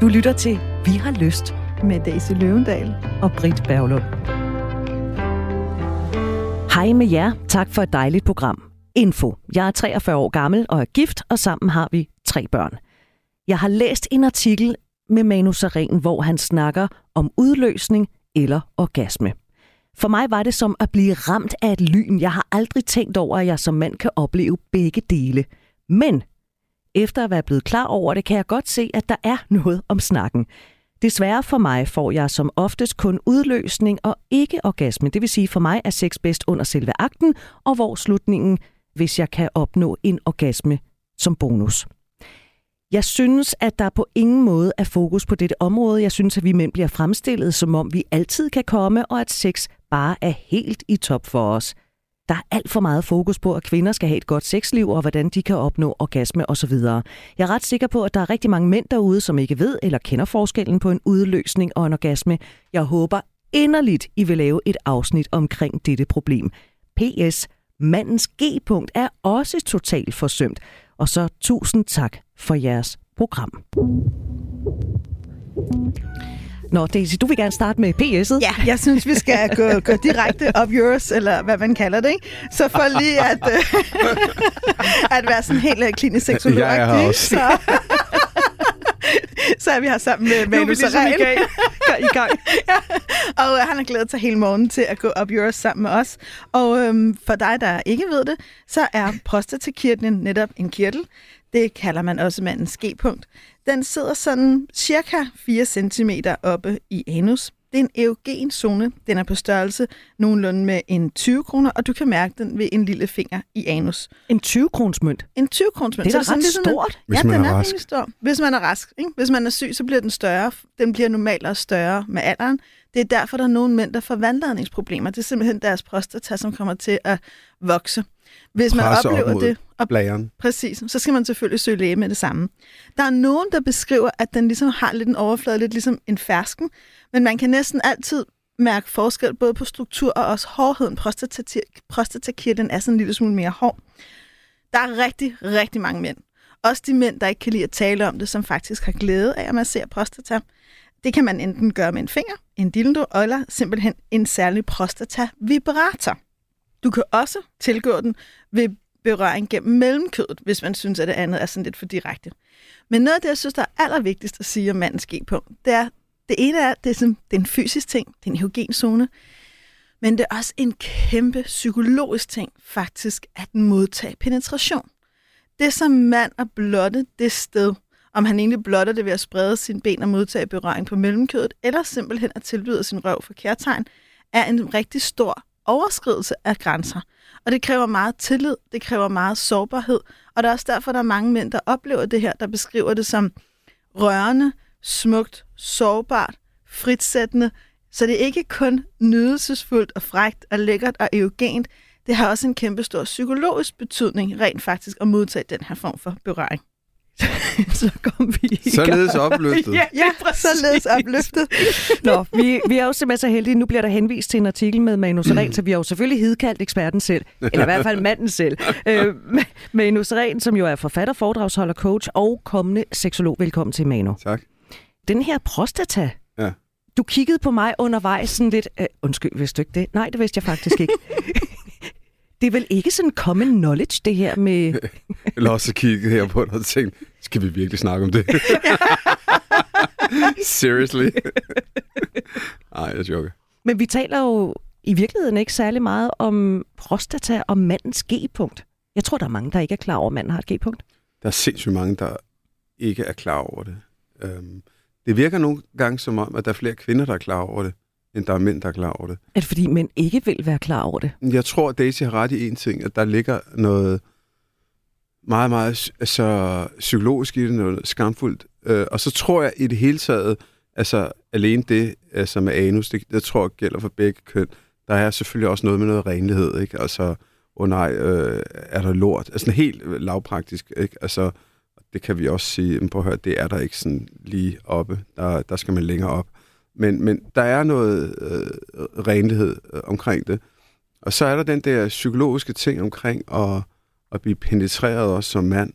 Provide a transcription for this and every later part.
Du lytter til Vi har lyst med Daisy Løvendal og Britt Berglund. Hej med jer. Tak for et dejligt program. Info. Jeg er 43 år gammel og er gift, og sammen har vi tre børn. Jeg har læst en artikel med Manu Saren, hvor han snakker om udløsning eller orgasme. For mig var det som at blive ramt af et lyn. Jeg har aldrig tænkt over, at jeg som mand kan opleve begge dele. Men efter at være blevet klar over det, kan jeg godt se, at der er noget om snakken. Desværre for mig får jeg som oftest kun udløsning og ikke orgasme. Det vil sige, for mig er sex bedst under selve akten, og hvor slutningen, hvis jeg kan opnå en orgasme som bonus. Jeg synes, at der på ingen måde er fokus på dette område. Jeg synes, at vi mænd bliver fremstillet, som om vi altid kan komme, og at sex bare er helt i top for os. Der er alt for meget fokus på, at kvinder skal have et godt sexliv, og hvordan de kan opnå orgasme osv. Jeg er ret sikker på, at der er rigtig mange mænd derude, som ikke ved eller kender forskellen på en udløsning og en orgasme. Jeg håber inderligt, I vil lave et afsnit omkring dette problem. P.S. Mandens G-punkt er også totalt forsømt. Og så tusind tak for jeres program. Nå, Daisy, du vil gerne starte med PS'et. Ja, jeg synes, vi skal gå, gå direkte up yours, eller hvad man kalder det, ikke? Så for lige at, uh, at være sådan helt uh, klinisk seksolog. Jeg er her også. Så, så er vi her sammen med Manu ligesom i gang. i gang. ja. Og uh, han har glædet sig hele morgen til at gå up yours sammen med os. Og øhm, for dig, der ikke ved det, så er prostatakirtlen netop en kirtel. Det kalder man også mandens G-punkt. Den sidder sådan cirka 4 cm oppe i anus. Det er en erogen zone. Den er på størrelse nogenlunde med en 20 kroner, og du kan mærke den ved en lille finger i anus. En 20 krones mønt. En 20 kroner Det er da ret stort. Hvis ja, den er er stor. Hvis man er rask. Ikke? Hvis man er syg, så bliver den større. Den bliver normalt også større med alderen. Det er derfor, der er nogle mænd, der får vandladningsproblemer. Det er simpelthen deres prostata, som kommer til at vokse. Hvis man Presse op oplever mod det, og Blæren. Præcis. Så skal man selvfølgelig søge læge med det samme. Der er nogen, der beskriver, at den ligesom har lidt en overflade, lidt ligesom en fersken, men man kan næsten altid mærke forskel både på struktur og også hårdheden. Prostatakirtlen er sådan en lille smule mere hård. Der er rigtig, rigtig mange mænd. Også de mænd, der ikke kan lide at tale om det, som faktisk har glæde af at massere prostata. Det kan man enten gøre med en finger, en dildo, eller simpelthen en særlig prostata-vibrator. Du kan også tilgå den ved berøring gennem mellemkødet, hvis man synes, at det andet er sådan lidt for direkte. Men noget af det, jeg synes, der er allervigtigst at sige om mandens G-punkt, det er, det ene er, det er, sådan, det er en fysisk ting, det er en hygienzone, men det er også en kæmpe psykologisk ting, faktisk, at modtage penetration. Det som mand at blotte det sted, om han egentlig blotter det ved at sprede sine ben og modtage berøring på mellemkødet, eller simpelthen at tilbyde sin røv for kærtegn, er en rigtig stor overskridelse af grænser. Og det kræver meget tillid, det kræver meget sårbarhed, og det er også derfor, der er mange mænd, der oplever det her, der beskriver det som rørende, smukt, sårbart, fritsættende. Så det er ikke kun nydelsesfuldt og frægt og lækkert og eugent, det har også en kæmpe stor psykologisk betydning rent faktisk at modtage den her form for berøring. så kom vi i gang. Således opløftet. Ja, Ja, således opløftet. Nå, vi, vi er jo simpelthen så heldige. Nu bliver der henvist til en artikel med Manu Seren, så vi har jo selvfølgelig hidkaldt eksperten selv, eller i hvert fald manden selv. Øh, Manu Seren, som jo er forfatter, foredragsholder, coach og kommende seksolog. Velkommen til, Manu. Tak. Den her prostata, Ja. du kiggede på mig undervejs sådan lidt, øh, undskyld, vidste du ikke det? Nej, det vidste jeg faktisk ikke. Det er vel ikke sådan common knowledge, det her med... Eller også kigge her på dig og tænke, skal vi virkelig snakke om det? Seriously? Nej, jeg joker. Men vi taler jo i virkeligheden ikke særlig meget om prostata og mandens G-punkt. Jeg tror, der er mange, der ikke er klar over, at manden har et G-punkt. Der er sindssygt mange, der ikke er klar over det. Øhm, det virker nogle gange som om, at der er flere kvinder, der er klar over det, end der er mænd, der er klar over det. Er det fordi, mænd ikke vil være klar over det? Jeg tror, at Daisy har ret i en ting, at der ligger noget meget, meget altså, psykologisk i det, noget skamfuldt. Øh, og så tror jeg i det hele taget, altså alene det, altså med anus, det, det tror jeg gælder for begge køn, der er selvfølgelig også noget med noget renlighed, ikke? Altså, åh oh nej, øh, er der lort? Altså helt lavpraktisk, ikke? Altså, det kan vi også sige, men prøv at høre, det er der ikke sådan lige oppe. Der, der skal man længere op. Men, men der er noget øh, renlighed øh, omkring det. Og så er der den der psykologiske ting omkring at, at blive penetreret også som mand.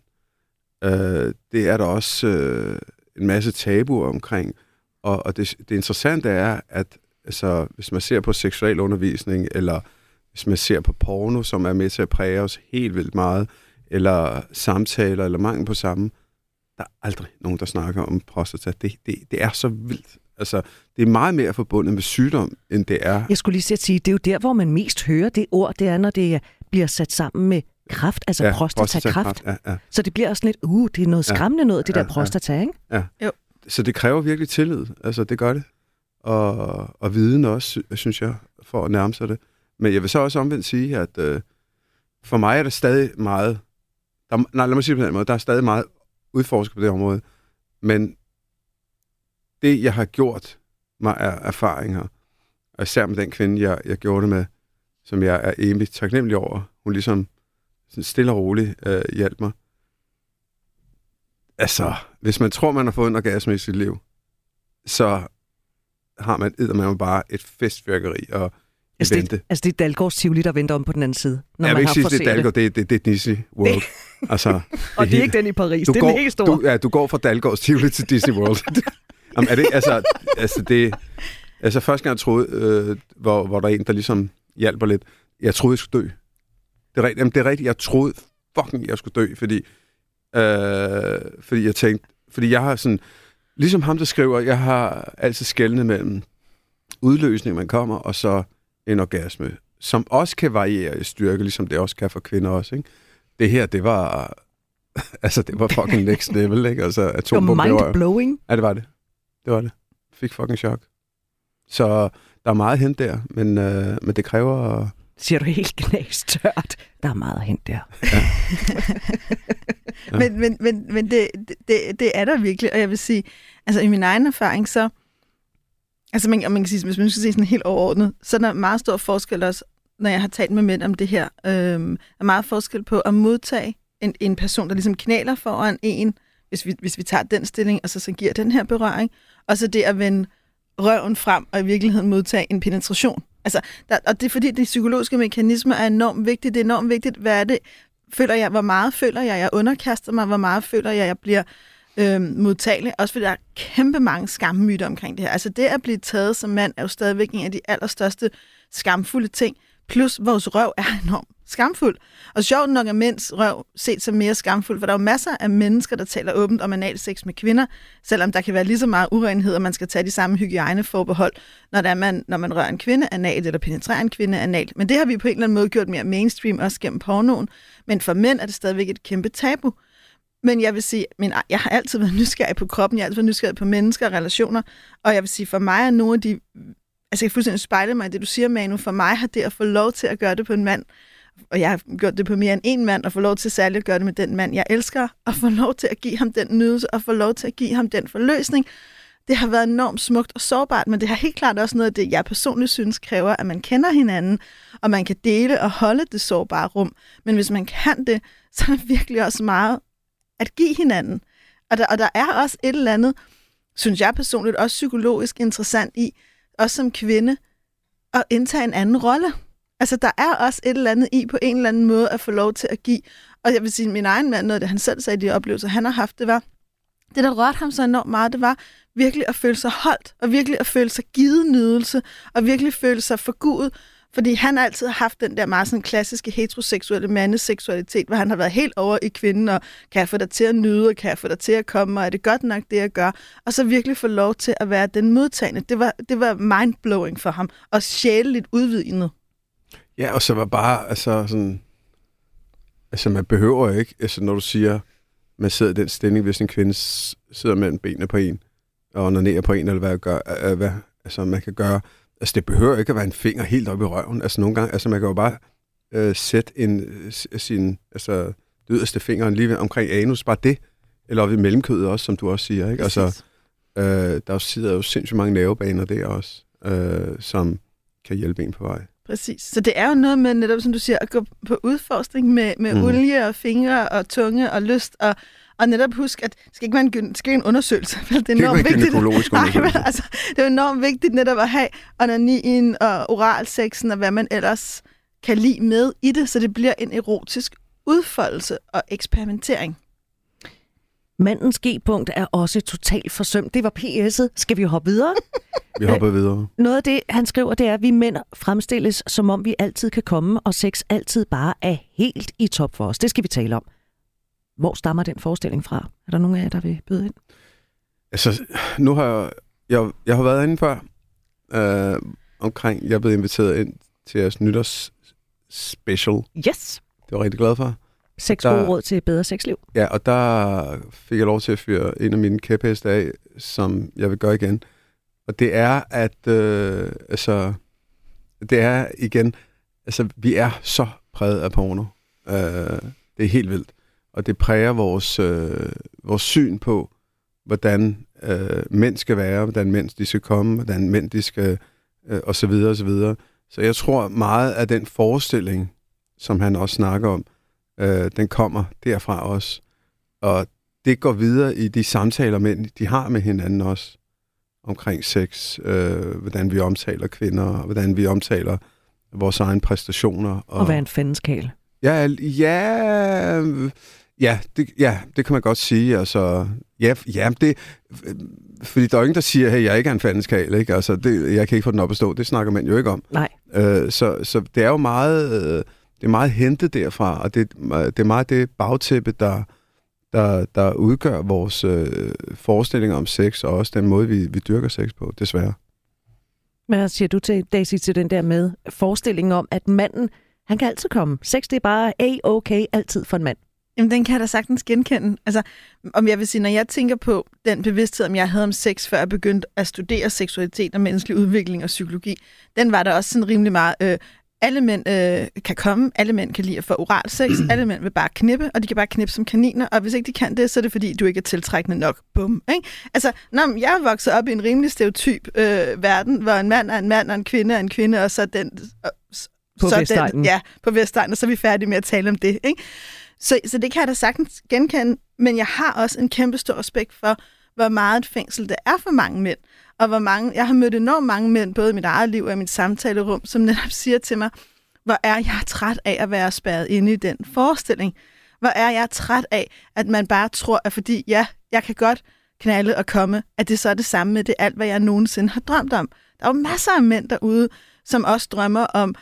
Øh, det er der også øh, en masse tabuer omkring. Og, og det, det interessante er, at altså, hvis man ser på seksuel undervisning, eller hvis man ser på porno, som er med til at præge os helt vildt meget, eller samtaler, eller mangel på samme, der er aldrig nogen, der snakker om prostata. Det, det, det er så vildt. Altså, det er meget mere forbundet med sygdom, end det er... Jeg skulle lige at sige, det er jo der, hvor man mest hører det ord, det er, når det bliver sat sammen med kraft, altså ja, prostatakræft. Ja, ja. Så det bliver også lidt, uh, det er noget skræmmende noget, det ja, der prostata, ikke? Ja. Jo. Så det kræver virkelig tillid, altså det gør det. Og, og viden også, synes jeg, for at nærme sig det. Men jeg vil så også omvendt sige, at øh, for mig er der stadig meget, der, nej, lad mig sige det på den måde, der er stadig meget udforsket på det område, men det, jeg har gjort mig af erfaringer, og især med den kvinde, jeg, jeg gjorde det med, som jeg er evigt taknemmelig over, hun ligesom sådan stille og roligt øh, hjalp mig. Altså, hvis man tror, man har fået en orgasme i sit liv, så har man eddermame bare et festfyrkeri og altså det, altså det er Dalgårds Tivoli, der venter om på den anden side. Når jeg vil ikke sige, det er Dalgård, det, er, det, det er Disney World. altså, det og det er ikke den i Paris, du det er går, den helt store. Du, ja, du går fra Dalgårds Tivoli til Disney World. Jamen, er det, altså, altså det, altså første gang jeg troede, øh, hvor, hvor der er en, der ligesom hjælper lidt, jeg troede, jeg skulle dø. Det er, jamen, det er rigtigt, jeg troede fucking, jeg skulle dø, fordi, øh, fordi jeg tænkte, fordi jeg har sådan, ligesom ham, der skriver, jeg har altid skældnet mellem udløsning, man kommer, og så en orgasme, som også kan variere i styrke, ligesom det også kan for kvinder også, ikke? Det her, det var, altså det var fucking next level, ikke? Altså atombombe. Det var mind-blowing. Ja, det var det. Det var det. Fik fucking chok. Så der er meget hen der, men, øh, men det kræver... Siger du helt knæstørt? Der er meget hen der. Ja. ja. Men, men, men, men det, det, det er der virkelig, og jeg vil sige, altså i min egen erfaring, så Altså man, man kan sige, hvis man skal se sådan helt overordnet, så er der meget stor forskel også, når jeg har talt med mænd om det her. Øhm, der er meget forskel på at modtage en, en person, der ligesom knæler foran en, hvis vi, hvis vi tager den stilling, og så, så giver den her berøring, og så det at vende røven frem og i virkeligheden modtage en penetration. Altså, der, og det er fordi, de psykologiske mekanismer er enormt vigtige. Det er enormt vigtigt, hvad er det, føler jeg, hvor meget føler jeg, jeg underkaster mig, hvor meget føler jeg, jeg bliver øh, modtagelig, også fordi der er kæmpe mange skammyter omkring det her. Altså det at blive taget som mand er jo stadigvæk en af de allerstørste skamfulde ting, plus vores røv er enormt skamfuld. Og sjovt nok er mænds røv set som mere skamfuld, for der er jo masser af mennesker, der taler åbent om analsex med kvinder, selvom der kan være lige så meget urenhed, og man skal tage de samme hygiejneforbehold, når, der er man, når man rører en kvinde analt, eller penetrerer en kvinde analt. Men det har vi på en eller anden måde gjort mere mainstream, også gennem pornoen. Men for mænd er det stadigvæk et kæmpe tabu. Men jeg vil sige, men jeg har altid været nysgerrig på kroppen, jeg har altid været nysgerrig på mennesker og relationer, og jeg vil sige, for mig er nogle af de... Altså, jeg kan fuldstændig spejle mig i det, du siger, Manu. For mig har det at få lov til at gøre det på en mand, og jeg har gjort det på mere end en mand, og få lov til særligt at gøre det med den mand, jeg elsker, og få lov til at give ham den nydelse, og få lov til at give ham den forløsning. Det har været enormt smukt og sårbart, men det har helt klart også noget af det, jeg personligt synes kræver, at man kender hinanden, og man kan dele og holde det sårbare rum. Men hvis man kan det, så er det virkelig også meget at give hinanden. Og der, og der er også et eller andet, synes jeg personligt, også psykologisk interessant i, også som kvinde, at indtage en anden rolle. Altså, der er også et eller andet i på en eller anden måde at få lov til at give. Og jeg vil sige, min egen mand, noget af det, han selv sagde, de oplevelser, han har haft, det var, det, der rørte ham så enormt meget, det var virkelig at føle sig holdt, og virkelig at føle sig givet nydelse, og virkelig føle sig forgudet, fordi han har altid haft den der meget sådan klassiske heteroseksuelle mandeseksualitet, hvor han har været helt over i kvinden, og kan jeg få dig til at nyde, og kan jeg få dig til at komme, og er det godt nok det, jeg gør? Og så virkelig få lov til at være den modtagende. Det var, det var mindblowing for ham, og sjæleligt udvidende. Ja, og så var bare, altså sådan, altså man behøver ikke, altså når du siger, man sidder i den stilling, hvis en kvinde sidder mellem benene på en, og onanerer på en, eller hvad, gør, hvad altså man kan gøre, Altså, det behøver ikke at være en finger helt op i røven. Altså, nogle gange, altså, man kan jo bare øh, sætte en, sin, altså, det yderste finger lige omkring anus, bare det. Eller op i mellemkødet også, som du også siger, ikke? Altså, øh, der sidder jo sindssygt mange nervebaner der også, øh, som kan hjælpe en på vej. Præcis. Så det er jo noget med, netop som du siger, at gå på udforskning med, med mm. olie og fingre og tunge og lyst og og netop husk, at det skal ikke være en, det skal ikke en undersøgelse. Det er enormt det er vigtigt. Nej, men, altså, det er enormt vigtigt netop at have onanien og oralsexen og hvad man ellers kan lide med i det, så det bliver en erotisk udfoldelse og eksperimentering. Mandens G-punkt er også totalt forsømt. Det var PS'et. Skal vi hoppe videre? Vi hopper videre. Noget af det, han skriver, det er, at vi mænd fremstilles, som om vi altid kan komme, og sex altid bare er helt i top for os. Det skal vi tale om. Hvor stammer den forestilling fra? Er der nogen af jer, der vil byde ind? Altså, nu har jeg, jeg, jeg har været inde før, øh, omkring, jeg blevet inviteret ind til jeres nytårs special. Yes! Det var jeg rigtig glad for. Seks Der- gode råd til bedre sexliv. Ja, og der fik jeg lov til at fyre en af mine kæpheste af, som jeg vil gøre igen. Og det er, at øh, altså, det er igen, altså vi er så præget af porno. Øh, det er helt vildt. Og det præger vores, øh, vores syn på, hvordan øh, mænd skal være, hvordan mænd de skal komme, hvordan mænd de skal, øh, og så videre, og så videre. Så jeg tror meget af den forestilling, som han også snakker om, øh, den kommer derfra også. Og det går videre i de samtaler, mænd de har med hinanden også, omkring sex, øh, hvordan vi omtaler kvinder, og hvordan vi omtaler vores egne præstationer. Og, og være en fandenskal. Ja, ja, ja, det, ja, det kan man godt sige. Altså, ja, ja, det, fordi der er ingen, der siger, at jeg ikke er en fandenskal, ikke? Altså, det, jeg kan ikke få den op at stå. Det snakker man jo ikke om. Nej. Øh, så, så det er jo meget, øh, det er meget hentet derfra, og det, det er meget det bagtæppe, der, der, der udgør vores øh, forestillinger om sex, og også den måde, vi, vi dyrker sex på, desværre. Hvad siger du til, Daisy, til den der med forestillingen om, at manden, han kan altid komme. Sex, det er bare a-okay altid for en mand. Jamen, den kan jeg da sagtens genkende. Altså, om jeg vil sige, når jeg tænker på den bevidsthed, om jeg havde om sex, før jeg begyndte at studere seksualitet og menneskelig udvikling og psykologi, den var der også sådan rimelig meget... Øh, alle mænd øh, kan komme, alle mænd kan lide at få oral sex, alle mænd vil bare knippe, og de kan bare knippe som kaniner, og hvis ikke de kan det, så er det fordi, du ikke er tiltrækkende nok. Bum, ikke? Altså, når jeg er vokset op i en rimelig stereotyp øh, verden, hvor en mand er en mand, og en kvinde er en kvinde, og så den... På så Vestegnen. Den, ja, på Vestegnen, og så er vi færdige med at tale om det, ikke? Så, så det kan jeg da sagtens genkende, men jeg har også en kæmpe stor respekt for, hvor meget et fængsel det er for mange mænd. Og hvor mange, jeg har mødt enormt mange mænd, både i mit eget liv og i mit samtalerum, som netop siger til mig, hvor er jeg træt af at være spærret inde i den forestilling. Hvor er jeg træt af, at man bare tror, at fordi, ja, jeg kan godt knalde og komme, at det så er det samme med det alt, hvad jeg nogensinde har drømt om. Der er jo masser af mænd derude, som også drømmer om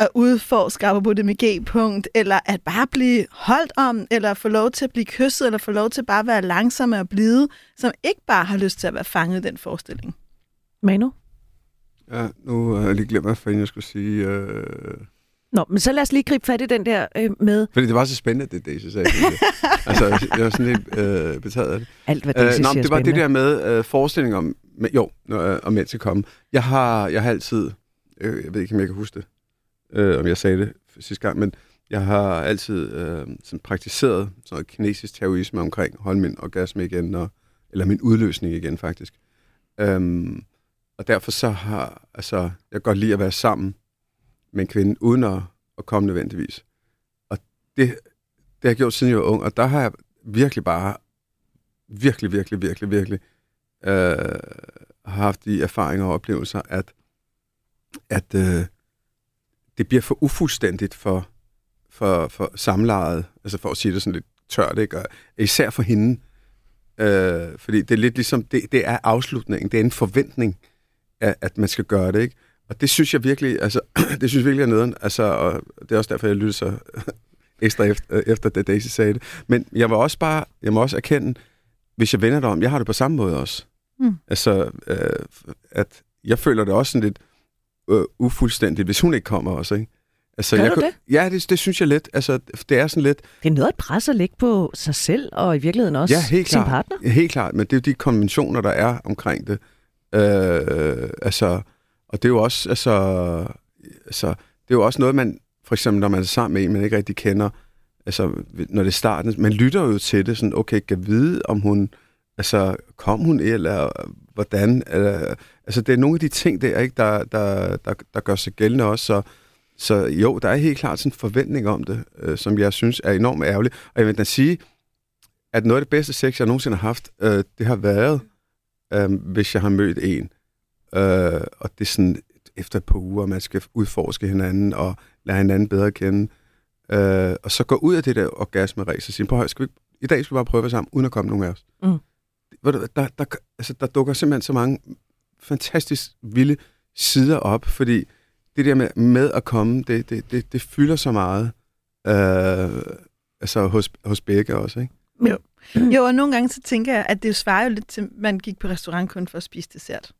at udforske på det med G-punkt, eller at bare blive holdt om, eller få lov til at blive kysset, eller få lov til bare at være langsomme og blide, som ikke bare har lyst til at være fanget i den forestilling. Manu? Ja, nu har jeg lige glemt, hvad fanden jeg skulle sige. Øh... Nå, men så lad os lige gribe fat i den der øh, med Fordi det var så spændende, det Daisy sagde. altså, jeg var sådan lidt øh, betaget af det. alt, hvad Øh, Daisy nå, siger men det var det spændende. der med øh, forestilling om, jo, øh, om mænd til komme. Jeg har, jeg har altid, øh, jeg ved ikke, om jeg kan huske det, øh, om jeg sagde det sidste gang, men jeg har altid øh, sådan praktiseret sådan noget kinesisk terrorisme omkring holde min orgasme igen, og, eller min udløsning igen faktisk. Øhm, og derfor så har, altså, jeg kan godt lide at være sammen med en kvinde, uden at, at komme nødvendigvis. Og det, det har jeg gjort, siden jeg var ung, og der har jeg virkelig bare, virkelig, virkelig, virkelig, virkelig, øh, har haft de erfaringer og oplevelser, at, at øh, det bliver for ufuldstændigt for, for, for samlejet, altså for at sige det sådan lidt tørt, ikke? Og især for hende, øh, fordi det er lidt ligesom, det, det er afslutningen, det er en forventning, at, at man skal gøre det, ikke? Og det synes jeg virkelig, altså, det synes jeg virkelig er nederen, altså, og det er også derfor, jeg lytter så ekstra efter, efter det Daisy sagde det. Men jeg må også bare, jeg må også erkende, hvis jeg vender det om, jeg har det på samme måde også. Mm. Altså, øh, at jeg føler det også sådan lidt øh, ufuldstændigt, hvis hun ikke kommer også, ikke? Altså, Gør jeg du kunne- det? Ja, det, det synes jeg lidt. Altså, det er sådan lidt, Det er noget at presse at lægge på sig selv, og i virkeligheden også Ja, helt sin klart. partner. Helt klart, men det er jo de konventioner, der er omkring det. Øh, altså, og det er jo også, altså, altså, det er jo også noget, man, for eksempel når man er sammen med en, man ikke rigtig kender, altså, når det er starten, man lytter jo til det, sådan, okay, kan vide, om hun, altså, kom hun, eller hvordan, eller, altså, det er nogle af de ting der, ikke, der, der, der, der gør sig gældende også, så, så jo, der er helt klart sådan en forventning om det, øh, som jeg synes er enormt ærgerligt. Og jeg vil da sige, at noget af det bedste sex, jeg nogensinde har haft, øh, det har været, øh, hvis jeg har mødt en. Øh, og det er sådan, efter et par uger, man skal udforske hinanden og lære hinanden bedre kende. Øh, og så gå ud af det der orgasme-ræs og sige, høre, skal vi, i dag skal vi bare prøve sammen, uden at komme nogen af os. Mm. Hvad, Der, der, altså, der dukker simpelthen så mange fantastisk vilde sider op, fordi det der med, med at komme, det, det, det, det fylder så meget. Øh, altså hos, hos begge også, ikke? Jo, og nogle gange så tænker jeg, at det svarer jo lidt til, at man gik på restaurant kun for at spise dessert.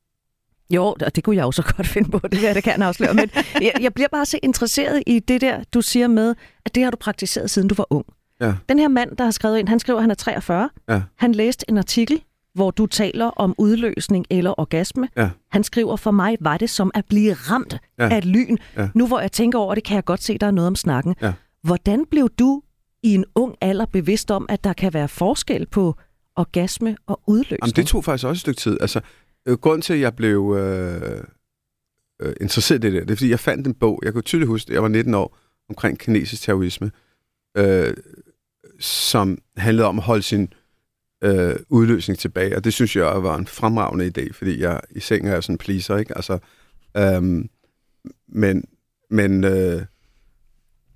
Jo, og det kunne jeg også godt finde på, det her, det kan jeg afsløre. Men jeg, jeg bliver bare så interesseret i det der, du siger med, at det har du praktiseret, siden du var ung. Ja. Den her mand, der har skrevet ind, han skriver, at han er 43. Ja. Han læste en artikel, hvor du taler om udløsning eller orgasme. Ja. Han skriver, for mig var det som at blive ramt Ja. af et lyn. Ja. Nu hvor jeg tænker over det, kan jeg godt se, der er noget om snakken. Ja. Hvordan blev du i en ung alder bevidst om, at der kan være forskel på orgasme og udløsning? Jamen, det tog faktisk også et stykke tid. Altså, øh, grunden til, at jeg blev øh, øh, interesseret i det der, det er, fordi jeg fandt en bog, jeg kunne tydeligt huske, jeg var 19 år, omkring kinesisk terrorisme, øh, som handlede om at holde sin øh, udløsning tilbage, og det synes jeg var en fremragende idé, fordi jeg i sengen er sådan en pleaser, ikke? Altså, øhm, men men øh,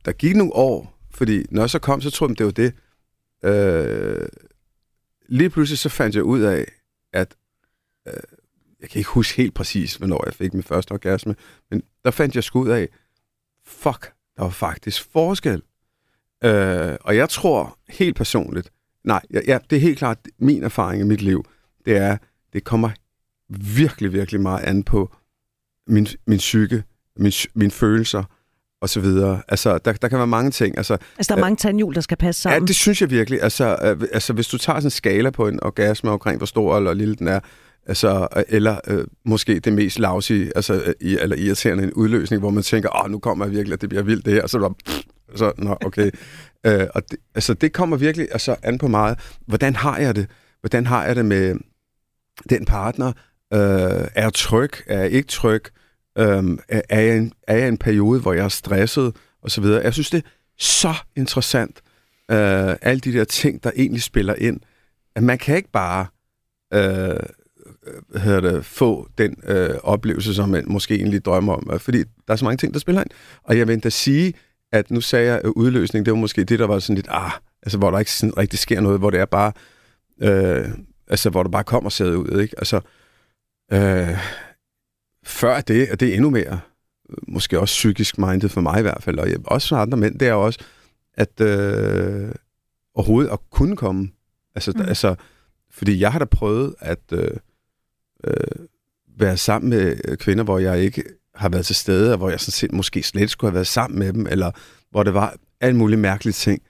der gik nogle år, fordi når jeg så kom, så tror jeg, det var det. Øh, lige pludselig så fandt jeg ud af, at øh, jeg kan ikke huske helt præcis, hvornår jeg fik min første orgasme, men der fandt jeg sgu ud af, fuck, der var faktisk forskel. Øh, og jeg tror helt personligt, nej, ja, ja, det er helt klart min erfaring i mit liv, det er, det kommer virkelig, virkelig meget an på min, min psyke, min, mine følelser og så videre. Altså, der, der kan være mange ting. Altså, Altså, der er mange tandhjul, der skal passe Ja, sammen. det synes jeg virkelig. Altså, øh, altså hvis du tager sådan en skala på en orgasme omkring, hvor stor eller lille den er, altså, øh, eller øh, måske det mest lousy, altså, øh, i- eller irriterende en udløsning, hvor man tænker, åh, nu kommer jeg virkelig, at det bliver vildt det her, og så er bare, pff, så, nå, okay øh, og det, altså, det kommer virkelig altså, an på meget. Hvordan har jeg det? Hvordan har jeg det med den partner? Øh, er jeg tryg? Er jeg ikke tryg? Øh, er, jeg en, er jeg en periode, hvor jeg er stresset? Og så videre. Jeg synes, det er så interessant, øh, alle de der ting, der egentlig spiller ind. At man kan ikke bare øh, hvad det, få den øh, oplevelse, som man måske egentlig drømmer om. Fordi der er så mange ting, der spiller ind. Og jeg vil endda sige, at nu sagde jeg øh, udløsning, det var måske det, der var sådan lidt, ah, altså hvor der ikke sådan rigtig sker noget, hvor det er bare, øh, altså hvor der bare kommer sædet ud, ikke? Altså, øh, før det, og det er endnu mere, øh, måske også psykisk mindet for mig i hvert fald, og jeg, også for andre mænd, det er også, at øh, overhovedet at kunne komme. Altså, mm. Altså, fordi jeg har da prøvet at øh, øh, være sammen med kvinder, hvor jeg ikke har været til stede, og hvor jeg sådan set måske slet skulle have været sammen med dem, eller hvor det var alle mulige mærkelige ting.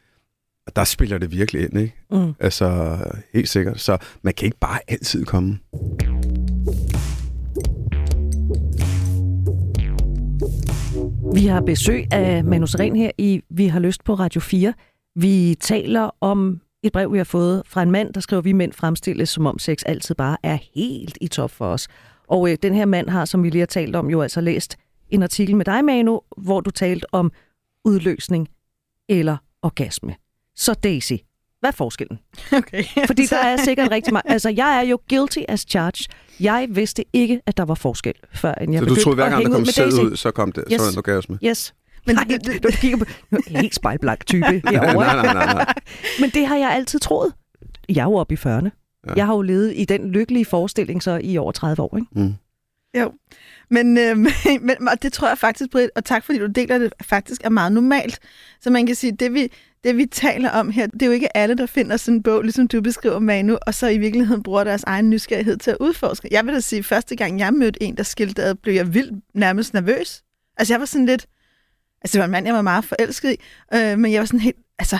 Og der spiller det virkelig ind, ikke? Mm. Altså, helt sikkert. Så man kan ikke bare altid komme. Vi har besøg af Manu Seren her i Vi har lyst på Radio 4. Vi taler om et brev, vi har fået fra en mand, der skriver, vi mænd fremstilles, som om sex altid bare er helt i top for os. Og øh, den her mand har, som vi lige har talt om, jo altså læst en artikel med dig, Manu, hvor du talte om udløsning eller orgasme. Så Daisy, hvad er forskellen? Okay. Fordi der er sikkert rigtig meget... Altså, jeg er jo guilty as charged. Jeg vidste ikke, at der var forskel, før end jeg så du begyndte troede, hver at gang der kom sæd ud, så kom det, Yes. så en orgasme? Yes. Men Nej, det- det- du kigger på... Nu er jeg helt spejlblank type herovre. nej, nej, nej, nej. Men det har jeg altid troet. Jeg er jo oppe i 40'erne. Ja. Jeg har jo levet i den lykkelige forestilling så i over 30 år. Ikke? Mm. Jo. Men, øh, men og det tror jeg faktisk, Britt, og tak fordi du deler det, faktisk er meget normalt. Så man kan sige, det vi, det vi taler om her, det er jo ikke alle, der finder sådan en bog, ligesom du beskriver, Manu, og så i virkeligheden bruger deres egen nysgerrighed til at udforske. Jeg vil da sige, første gang jeg mødte en, der skilte ad, blev jeg vildt nærmest nervøs. Altså jeg var sådan lidt, altså det var en mand, jeg var meget forelsket i, øh, men jeg var sådan helt, altså,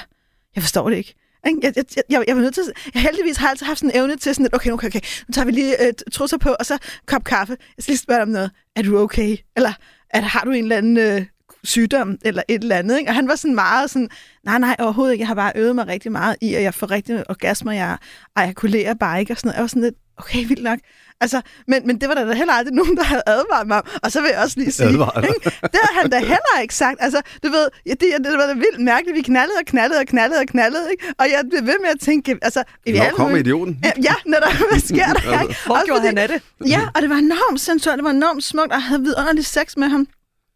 jeg forstår det ikke. Ikke? Jeg, jeg, jeg, jeg var nødt til, jeg heldigvis har jeg altid haft sådan en evne til sådan, at okay, okay, okay, nu tager vi lige øh, trusser på, og så kop kaffe. Jeg skal lige spørge om noget. Er du okay? Eller at, har du en eller anden øh, sygdom, eller et eller andet? Ikke? Og han var sådan meget sådan, nej, nej, overhovedet ikke. Jeg har bare øvet mig rigtig meget i, at jeg får rigtig orgasmer. Jeg ejakulerer bare ikke, og sådan noget. Jeg var sådan lidt, okay, vildt nok. Altså, men, men det var der da heller aldrig nogen, der havde advaret mig om. Og så vil jeg også lige sige, ikke? det har han da heller ikke sagt. Altså, du ved, ja, det, det var da vildt mærkeligt. Vi knaldede og knaldede og knaldede og knaldede, ikke? Og jeg blev ved med at tænke, altså... i Nå, alle kommer mulige- idioten. Ja, Ja, netop. Hvad sker der? ikke? Hvor Også gjorde fordi- han af det? Ja, og det var enormt sensuelt, det var enormt smukt, og jeg havde vidunderlig sex med ham.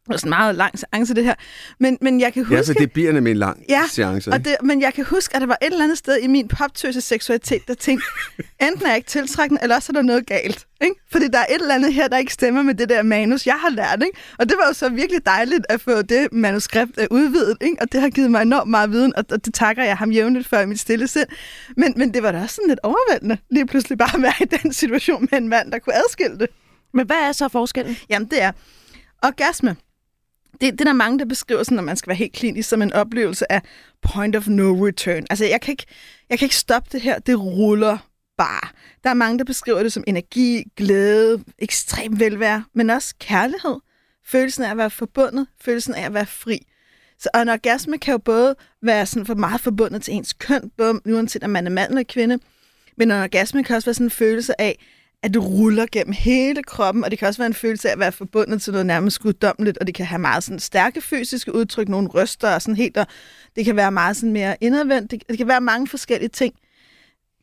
Det var sådan meget lang seance, det her. Men, men jeg kan huske... Ja, så det bliver nemlig en lang Ja, seance. Og det, men jeg kan huske, at der var et eller andet sted i min poptøse seksualitet, der tænkte, enten er jeg ikke tiltrækkende, eller også er der noget galt. Ikke? Fordi der er et eller andet her, der ikke stemmer med det der manus, jeg har lært. Ikke? Og det var jo så virkelig dejligt at få det manuskript uh, udvidet, ikke? og det har givet mig enormt meget viden, og, og det takker jeg ham jævnligt for i mit stille sind. Men, men det var da også sådan lidt overvældende, lige pludselig bare at være i den situation med en mand, der kunne adskille det. Men hvad er så forskellen? Jamen, det er orgasme. Det, det er der mange, der beskriver, sådan, når man skal være helt klinisk, som en oplevelse af point of no return. Altså, jeg kan ikke, jeg kan ikke stoppe det her. Det ruller bare. Der er mange, der beskriver det som energi, glæde, ekstrem velvære, men også kærlighed. Følelsen af at være forbundet, følelsen af at være fri. Så og en orgasme kan jo både være sådan for meget forbundet til ens køn, både uanset om man er mand eller kvinde, men en orgasme kan også være sådan en følelse af, at det ruller gennem hele kroppen, og det kan også være en følelse af at være forbundet til noget nærmest guddommeligt, og det kan have meget sådan stærke fysiske udtryk, nogle ryster og sådan helt, og det kan være meget sådan mere indadvendt, det, det kan være mange forskellige ting.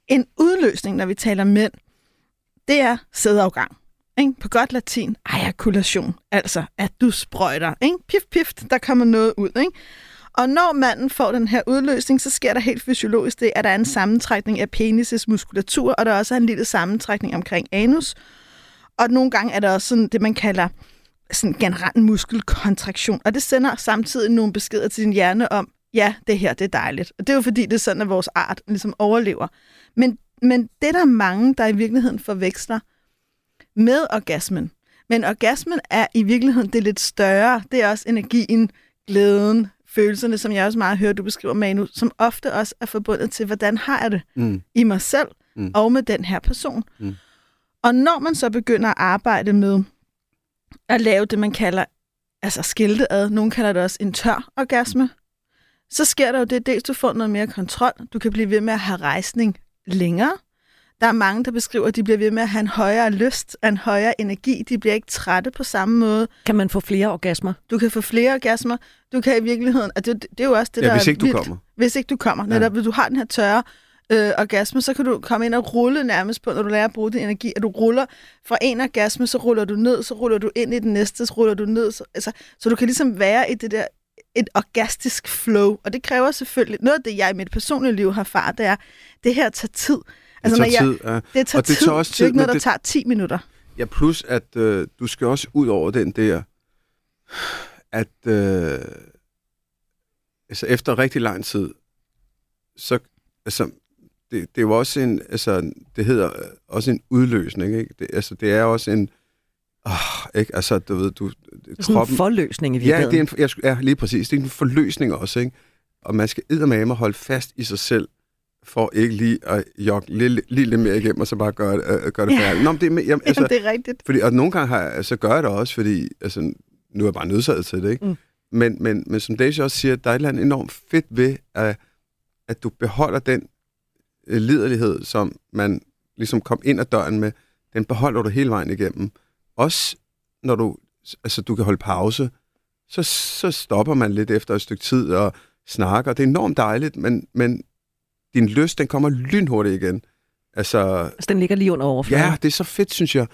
En udløsning, når vi taler mænd, det er sædafgang. Ikke? På godt latin, ejakulation, altså at du sprøjter. Ikke? Pif, pif, der kommer noget ud. Ikke? Og når manden får den her udløsning, så sker der helt fysiologisk det, at der er en sammentrækning af penis' muskulatur, og der er også en lille sammentrækning omkring anus. Og nogle gange er der også sådan det, man kalder sådan generelt muskelkontraktion. Og det sender samtidig nogle beskeder til din hjerne om, ja, det her, det er dejligt. Og det er jo fordi, det er sådan, at vores art ligesom overlever. Men, men det er der mange, der i virkeligheden forveksler med orgasmen. Men orgasmen er i virkeligheden det lidt større. Det er også energien, glæden, følelserne, som jeg også meget hører, du beskriver, Manu, som ofte også er forbundet til, hvordan har jeg det Mm. i mig selv Mm. og med den her person. Mm. Og når man så begynder at arbejde med at lave det, man kalder altså skilte ad, nogen kalder det også en tør orgasme, så sker der jo det, dels du får noget mere kontrol, du kan blive ved med at have rejsning længere. Der er mange, der beskriver, at de bliver ved med at have en højere lyst, en højere energi. De bliver ikke trætte på samme måde. Kan man få flere orgasmer? Du kan få flere orgasmer. Du kan i virkeligheden, og det, det er jo også det, Ja, der hvis er ikke du vildt. kommer. Hvis ikke du kommer. Netop, hvis du har den her tørre øh, orgasme, så kan du komme ind og rulle nærmest på, når du lærer at bruge din energi. At du ruller fra en orgasme, så ruller du ned, så ruller du ind i den næste, så ruller du ned. Så, altså, så du kan ligesom være i det der et orgastisk flow. Og det kræver selvfølgelig, noget af det, jeg i mit personlige liv har erfaret, det er, det her tager tid. Altså, det tager når jeg, tid, ja. det tager Og det tid. tager også det er ikke tid, noget, der det- tager 10 minutter. Ja, plus at øh, du skal også ud over den der, at øh, altså efter rigtig lang tid, så altså, det, det er jo også en, altså, det hedder øh, også en udløsning, ikke? Det, altså, det er også en, åh, ikke? Altså, du ved, du, Sådan en forløsning i Ja, virkeligheden. det er en, jeg, ja, lige præcis. Det er en forløsning også, ikke? Og man skal eddermame holde fast i sig selv, for ikke lige at jogge lige, lige lidt mere igennem, og så bare gøre, øh, gøre det Ja. færdigt. Nå, men det, er me- jamen, Altså, altså, det er rigtigt. fordi, og nogle gange har jeg, så gør jeg det også, fordi altså, nu er jeg bare nødsaget til det, ikke? Mm. Men, men, men som Daisy også siger, der er et eller andet enormt fedt ved, at, at du beholder den øh, liderlighed, som man ligesom kom ind ad døren med, den beholder du hele vejen igennem. Også når du, altså, du kan holde pause, så, så stopper man lidt efter et stykke tid og snakker. Det er enormt dejligt, men, men din lyst, den kommer lynhurtigt igen. Altså, Altså, den ligger lige under overfladen. Ja, det er så fedt, synes jeg.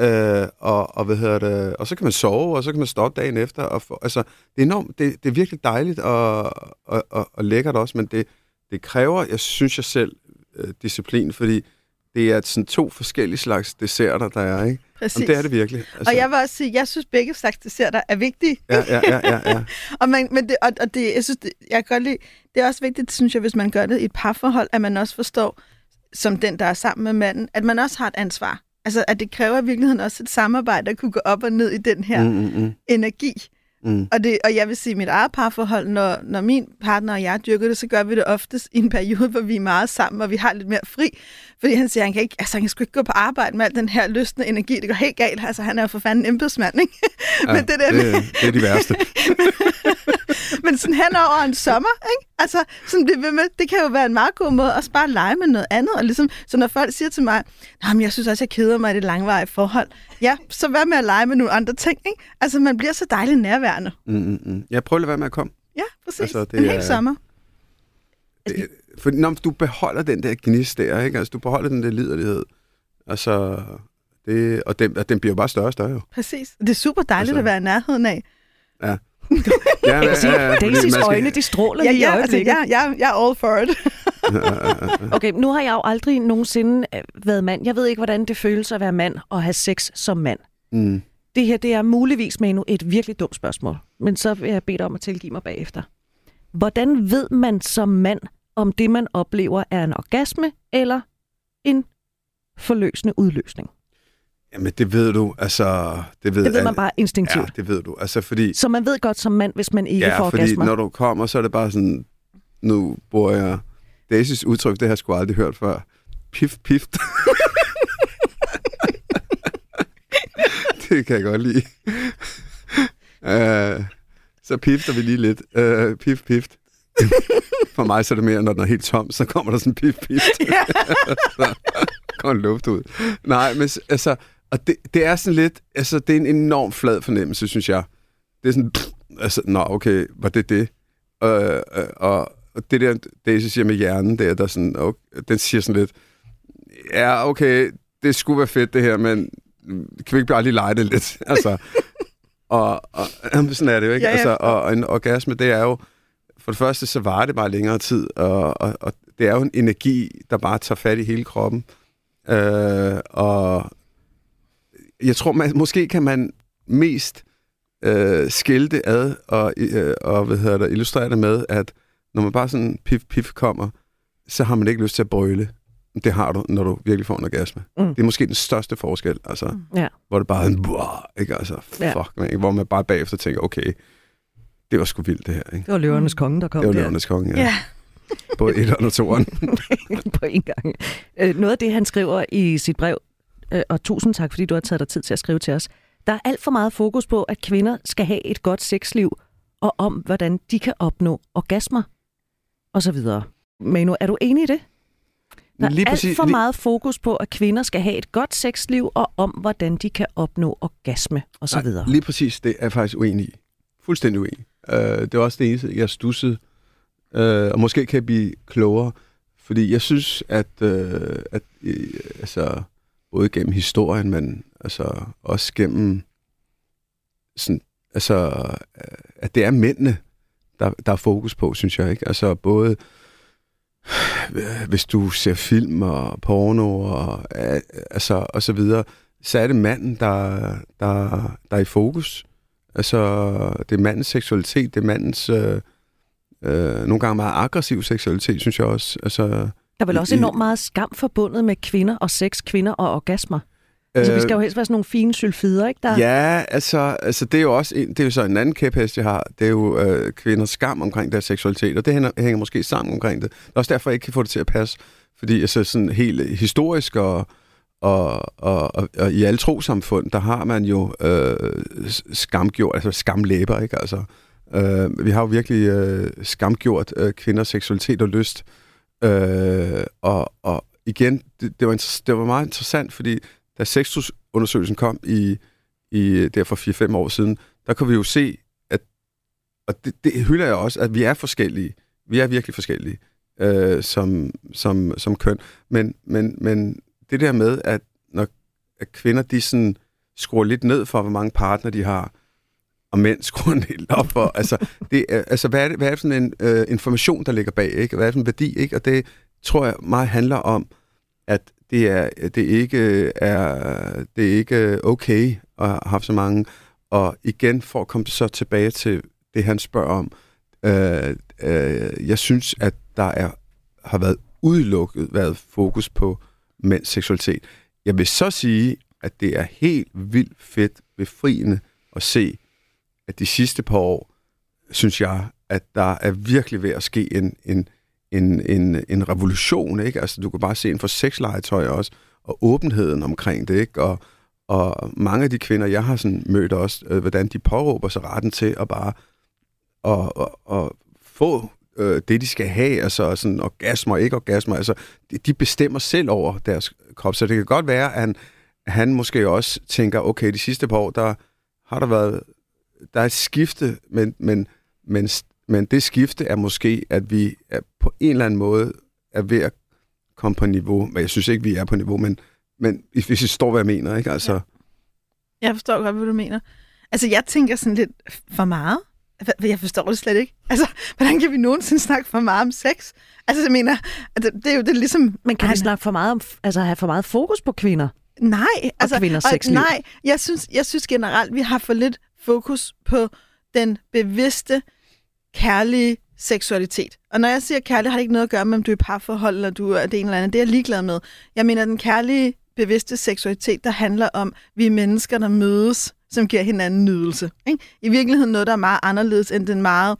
Øh, og, og, hvad hedder det, og så kan man sove, og så kan man stoppe dagen efter. Og få, altså, det, er enormt, det, det er virkelig dejligt og, og, og, og lækkert også, men det, det kræver, jeg synes jeg selv, øh, disciplin, fordi det er sådan to forskellige slags desserter, der er, ikke? Præcis. Jamen, det er det virkelig. Altså, Og jeg vil også sige, jeg synes, begge slags desserter er vigtige. Ja, ja, ja, ja, ja. Og, man, men det, og, og det, jeg synes, det, jeg kan godt lide, det er også vigtigt, synes jeg, hvis man gør det i et parforhold, at man også forstår, som den, der er sammen med manden, at man også har et ansvar. Altså, at det kræver i virkeligheden også et samarbejde, at kunne gå op og ned i den her Mm, mm, mm, energi. Mm. Og, det, og jeg vil sige, at mit eget parforhold, når, når min partner og jeg dyrker det, så gør vi det oftest i en periode, hvor vi er meget sammen, og vi har lidt mere fri. Fordi han siger, at han kan, ikke, altså, han kan sgu ikke gå på arbejde med al den her lystende energi. Det går helt galt. Altså, han er jo for fanden embedsmand, ikke? Ja, Men det der med- det, det er de værste. Men sådan hen over en sommer, ikke? Altså, sådan ved med, det kan jo være en meget god måde at bare lege med noget andet. Og ligesom, så når folk siger til mig, men jeg synes også, jeg keder mig i det langvarige forhold. Ja, så hvad med at lege med nogle andre ting, ikke? Altså, man bliver så dejligt nærværende. Mm, mm, mm. Jeg prøver at være med at komme. Ja, præcis. Altså, Altså, det en er- hel sommer. Det, for når du beholder den der gnist der, ikke? Altså, du beholder den der liderlighed. Altså, det, og den, og den bliver jo bare større og større, jo. Præcis. Det er super dejligt Altså- at være i nærheden af. Ja. Ja, ja, ja, fordi Daisys skal- øjne, de stråler Ja, lige i ja, altså, øjeblikket. jeg, jeg, jeg er all for it. Okay, nu har jeg jo aldrig nogensinde øh, været mand. Jeg ved ikke, hvordan det føles at være mand og have sex som mand. Mm. Det her, det er muligvis med et virkelig dumt spørgsmål. Men så vil jeg bede dig om at tilgive mig bagefter. Hvordan ved man som mand, om det, man oplever, er en orgasme eller en forløsende udløsning? Jamen, det ved du. Altså, det ved, Det ved man bare instinktivt. Ja, det ved du. Altså, fordi... Så man ved godt som mand, hvis man ikke Ja, får fordi orgasmer. når du kommer, så er det bare sådan... Nu bruger jeg... Daisys udtryk, det har jeg sgu aldrig hørt før. Pif, pif. det kan jeg godt lide. uh, så pifter vi lige lidt. Uh, pif, pif. For mig så er det mere, når den er helt tom, så kommer der sådan pif, pif. så kommer luft ud. Nej, men altså, og det, det er sådan lidt, altså, det er en enorm flad fornemmelse, synes jeg. Det er sådan, pff, altså, nå, okay, var det det? Øh, øh, og, og det der, Daisy siger med hjernen, der, der er sådan, okay, den siger sådan lidt, ja, okay, det skulle være fedt det her, men kan vi ikke bare lige lege det lidt? altså, og, og sådan er det jo, ikke? Ja, ja. Altså, og, og en orgasme, det er jo, for det første, så varer det bare længere tid, og, og, og det er jo en energi, der bare tager fat i hele kroppen. Øh, og jeg tror, man, måske kan man mest øh, skille det ad og, øh, og hvad hedder det, illustrere det med, at når man bare sådan pif pif kommer, så har man ikke lyst til at brøle. Det har du, når du virkelig får en orgasme. Mm. Det er måske den største forskel, altså, Ja. hvor det bare er en, ikke? Altså, Ja. fuck, man, ikke? hvor man bare bagefter tænker, okay, det var sgu vildt det her. Ikke? Det var løvernes konge, der kom Det var der. Løvernes Konge, ja. Ja. Både et og toeren. på en gang. Øh, Noget af det, han skriver i sit brev, og tusind tak, fordi du har taget dig tid til at skrive til os. Der er alt for meget fokus på, at kvinder skal have et godt sexliv, og om, hvordan de kan opnå orgasmer, og så videre. Manu, er du enig i det? Der er Lige alt præcis- for lige- meget fokus på, at kvinder skal have et godt sexliv, og om, hvordan de kan opnå orgasme, og så videre. Lige præcis, det er jeg faktisk uenig i. Fuldstændig uenig. Uh, det er også det eneste, jeg stussede. Uh, og måske kan jeg blive klogere, fordi jeg synes, at, uh, at uh, altså, både gennem historien, men altså, også gennem sådan, altså, øh, at det er mændene, der, der er fokus på, synes jeg. ikke. Altså både øh, hvis du ser film og porno og, øh, altså, og så videre, så er det manden, der, der, der er i fokus. Altså, det er mandens seksualitet, det er mandens øh, øh, nogle gange meget aggressiv seksualitet, synes jeg også. Altså, der er vel også i- enormt meget skam forbundet med kvinder og sex, kvinder og orgasmer. Altså, vi skal jo helst være sådan nogle fine sylfider, ikke? Der... Ja, altså, altså det er jo også en, det er jo så en anden kæphest, jeg har. Det er jo øh, kvinders skam omkring deres seksualitet, og det hænger, hænger måske sammen omkring det. Det er også derfor, jeg ikke kan få det til at passe. Fordi altså, sådan helt historisk og, og, og, og, og i alle trosamfund, der har man jo øh, skamgjort, altså skamlæber, ikke? Altså, øh, vi har jo virkelig øh, skamgjort øh, kvinders seksualitet og lyst. Øh, Øh, og, og igen, det, det, var inter- det var meget interessant, fordi da sexusundersøgelsen kom i, i der for 4-5 år siden, der kunne vi jo se, at, og det, det hylder jeg også, at vi er forskellige. Vi er virkelig forskellige øh, som, som, som køn. Men, men, men det der med, at når at kvinder de sådan skruer lidt ned for, hvor mange partner de har, og mænd skruer en helt op for, altså, det, er- altså hvad, er det, hvad er det sådan en øh, information, der ligger bag, ikke? Hvad er det for en værdi, ikke? Og det tror jeg meget handler om, at det er det ikke øh, er det er ikke øh, okay at have haft så mange. Og igen, for at komme så tilbage til det, han spørger om, øh, øh, jeg synes, at der er, har været udelukket været fokus på mænds seksualitet. Jeg vil så sige, at det er helt vildt fedt befriende at se, at de sidste par år, synes jeg, at der er virkelig ved at ske en, en, en, en, en revolution, ikke? Altså, du kan bare se inden for sexlegetøj også, og åbenheden omkring det, ikke? Og, og mange af de kvinder, jeg har sådan mødt også, øh, hvordan de påråber sig retten til at bare og, og, og få øh, det, de skal have, altså sådan orgasmer ikke orgasmer, altså de, de bestemmer selv over deres krop, så det kan godt være, at han, han måske også tænker, okay, de sidste par år, der har der været, der er et skifte, men, men, men, men det skifte er måske, at vi er på en eller anden måde er ved at komme på niveau, men jeg synes ikke, vi er på niveau, men, men hvis I står, hvad jeg mener, ikke? Altså, Jeg forstår godt, hvad du mener. Altså, jeg tænker sådan lidt for meget. Jeg forstår det slet ikke. Altså, hvordan kan vi nogensinde snakke for meget om sex? Altså, jeg mener, at det, det er jo det er ligesom... Men kan vi snakke for meget om, altså have for meget fokus på kvinder? Nej, altså, kvinders sexliv. nej, jeg synes, jeg synes generelt, vi har for lidt fokus på den bevidste, kærlige seksualitet. Og når jeg siger kærlighed, har det ikke noget at gøre med, om du er i parforhold, eller du er det ene eller andet. Det er jeg ligeglad med. Jeg mener, den kærlige, bevidste seksualitet, der handler om, vi er mennesker, der mødes, som giver hinanden nydelse. Ikke? I virkeligheden noget, der er meget anderledes end den meget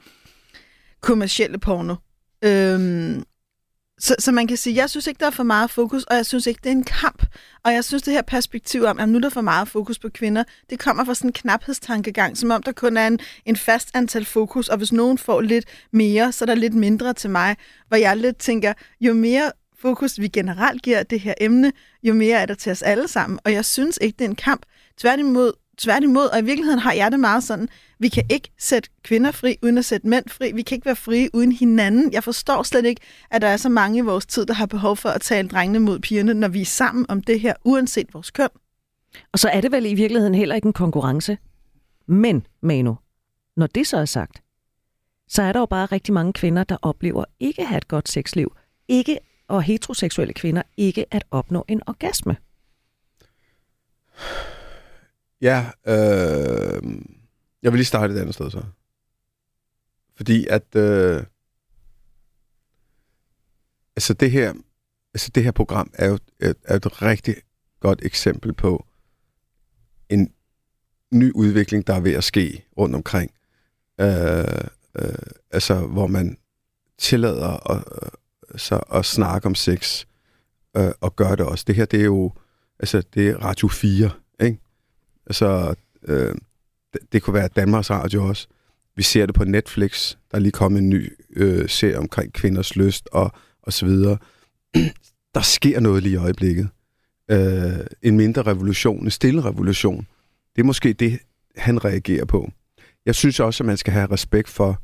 kommercielle porno. Øhm, så, så man kan sige, jeg synes ikke, der er for meget fokus, og jeg synes ikke, det er en kamp. Og jeg synes, det her perspektiv om, at nu er der for meget fokus på kvinder, det kommer fra sådan en knaphedstankegang, som om der kun er en, en fast antal fokus, og hvis nogen får lidt mere, så er der lidt mindre til mig, hvor jeg lidt tænker, jo mere fokus vi generelt giver det her emne, jo mere er der til os alle sammen. Og jeg synes ikke, det er en kamp. Tværtimod, tværtimod, og i virkeligheden har jeg det meget sådan, vi kan ikke sætte kvinder fri, uden at sætte mænd fri. Vi kan ikke være frie uden hinanden. Jeg forstår slet ikke, at der er så mange i vores tid, der har behov for at tale drengene mod pigerne, når vi er sammen om det her, uanset vores køn. Og så er det vel i virkeligheden heller ikke en konkurrence. Men, Manu, når det så er sagt, så er der jo bare rigtig mange kvinder, der oplever ikke at have et godt sexliv. Ikke, og heteroseksuelle kvinder ikke at opnå en orgasme. Ja, øh, jeg vil lige starte et andet sted så. Fordi at, øh, altså det her, altså det her program er jo et, er et rigtig godt eksempel på en ny udvikling, der er ved at ske rundt omkring. Øh, øh, altså, hvor man tillader at, øh, så at snakke om sex, øh, og gør det også. Det her, det er jo, altså, det er Radio 4. Altså, øh, det, det kunne være Danmarks Radio også. Vi ser det på Netflix. Der er lige kommet en ny øh, serie omkring kvinders lyst og, og så videre. Der sker noget lige i øjeblikket. Øh, en mindre revolution, en stille revolution. Det er måske det, han reagerer på. Jeg synes også, at man skal have respekt for,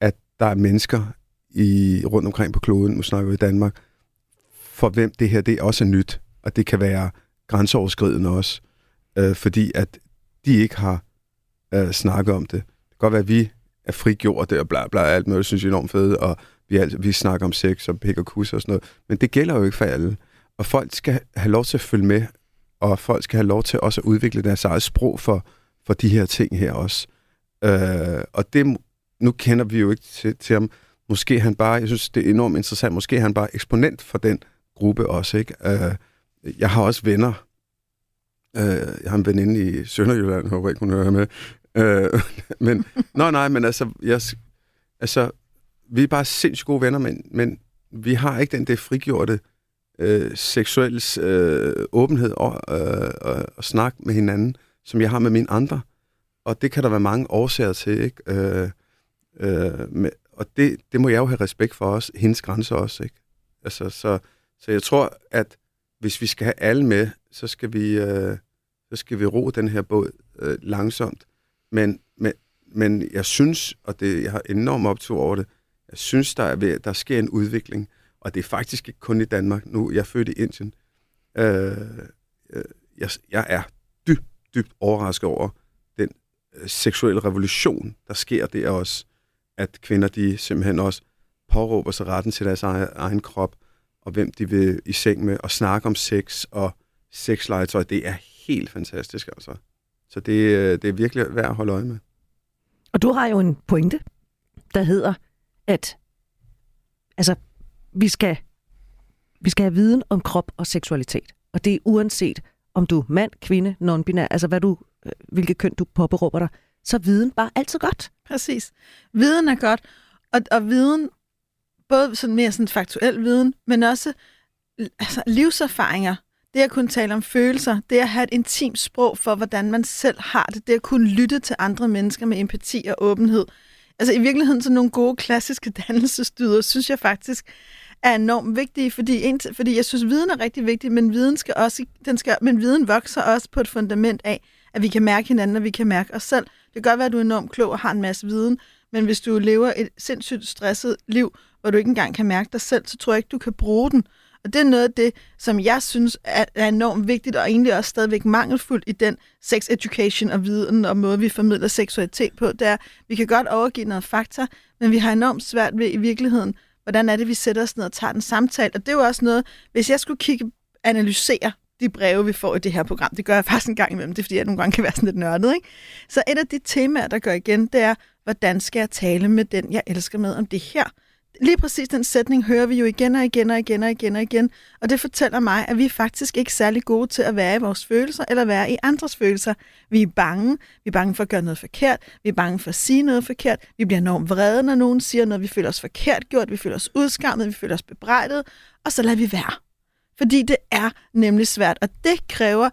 at der er mennesker i, rundt omkring på kloden, nu snakker vi i Danmark, for hvem det her det er også nyt, og det kan være grænseoverskridende også, øh, fordi at de ikke har øh, snakket om det. Det kan godt være, at vi er frigjort og bla bla, alt muligt, synes jeg er enormt fedt, og vi, alt, vi snakker om sex og pik og kus og sådan noget, men det gælder jo ikke for alle. Og folk skal have lov til at følge med, og folk skal have lov til også at udvikle deres eget sprog for, for de her ting her også. Øh, og det, nu kender vi jo ikke til, til ham. Måske han bare, jeg synes, det er enormt interessant, måske han bare eksponent for den gruppe også, ikke? Øh, jeg har også venner. Øh, jeg har en veninde i Sønderjylland, håber ikke, hun hører med. Øh, men, nej, nej, men altså, jeg, altså, vi er bare sindssygt gode venner, men, men vi har ikke den der frigjorte øh, seksuelle øh, åbenhed og, øh, og, og snak med hinanden, som jeg har med mine andre. Og det kan der være mange årsager til, ikke? Øh, øh, med, og det, det må jeg jo have respekt for også, hendes grænser også, ikke? Altså, så, så jeg tror, at hvis vi skal have alle med, så skal vi, øh, så skal vi ro den her båd øh, langsomt. Men, men, men jeg synes, og det, jeg har enormt optur over det, jeg synes, der, er ved, der sker en udvikling, og det er faktisk ikke kun i Danmark. Nu jeg er født i Indien. Øh, øh, jeg, jeg er dybt, dybt overrasket over den øh, seksuelle revolution, der sker der også, at kvinder de simpelthen også påråber sig retten til deres egen, egen krop, og hvem de vil i seng med, og snakke om sex og sexlegetøj. Det er helt fantastisk, altså. Så det, øh, det er virkelig værd at holde øje med. Og du har jo en pointe, der hedder, at altså, vi skal, vi skal have viden om krop og seksualitet. Og det er uanset, om du er mand, kvinde, non-binær, altså hvad du, øh, hvilket køn du påberåber dig, så er viden bare altid godt. Præcis. Viden er godt, og, og viden, både sådan mere sådan faktuel viden, men også altså, livserfaringer. Det at kunne tale om følelser, det at have et intimt sprog for, hvordan man selv har det, det at kunne lytte til andre mennesker med empati og åbenhed. Altså i virkeligheden så nogle gode klassiske dannelsesdyder, synes jeg faktisk er enormt vigtige, fordi, en, fordi jeg synes, viden er rigtig vigtig, men viden, skal også, den skal, men viden vokser også på et fundament af, at vi kan mærke hinanden, og vi kan mærke os selv. Det kan godt være, at du er enormt klog og har en masse viden, men hvis du lever et sindssygt stresset liv, hvor du ikke engang kan mærke dig selv, så tror jeg ikke, du kan bruge den. Og det er noget af det, som jeg synes er, er enormt vigtigt, og egentlig også stadigvæk mangelfuldt i den sex education og viden og måde, vi formidler seksualitet på. Det er, vi kan godt overgive noget fakta, men vi har enormt svært ved i virkeligheden, hvordan er det, vi sætter os ned og tager den samtale. Og det er jo også noget, hvis jeg skulle kigge, analysere de breve, vi får i det her program. Det gør jeg faktisk en gang imellem, det er fordi, jeg nogle gange kan være sådan lidt nørdet. Ikke? Så et af de temaer, der går igen, det er, hvordan skal jeg tale med den, jeg elsker med om det her? Lige præcis den sætning hører vi jo igen og igen og igen og igen og igen, og det fortæller mig, at vi er faktisk ikke særlig gode til at være i vores følelser eller være i andres følelser. Vi er bange, vi er bange for at gøre noget forkert, vi er bange for at sige noget forkert, vi bliver enormt vrede, når nogen siger noget, vi føler os forkert gjort, vi føler os udskammet, vi føler os bebrejdet, og så lader vi være. Fordi det er nemlig svært, og det kræver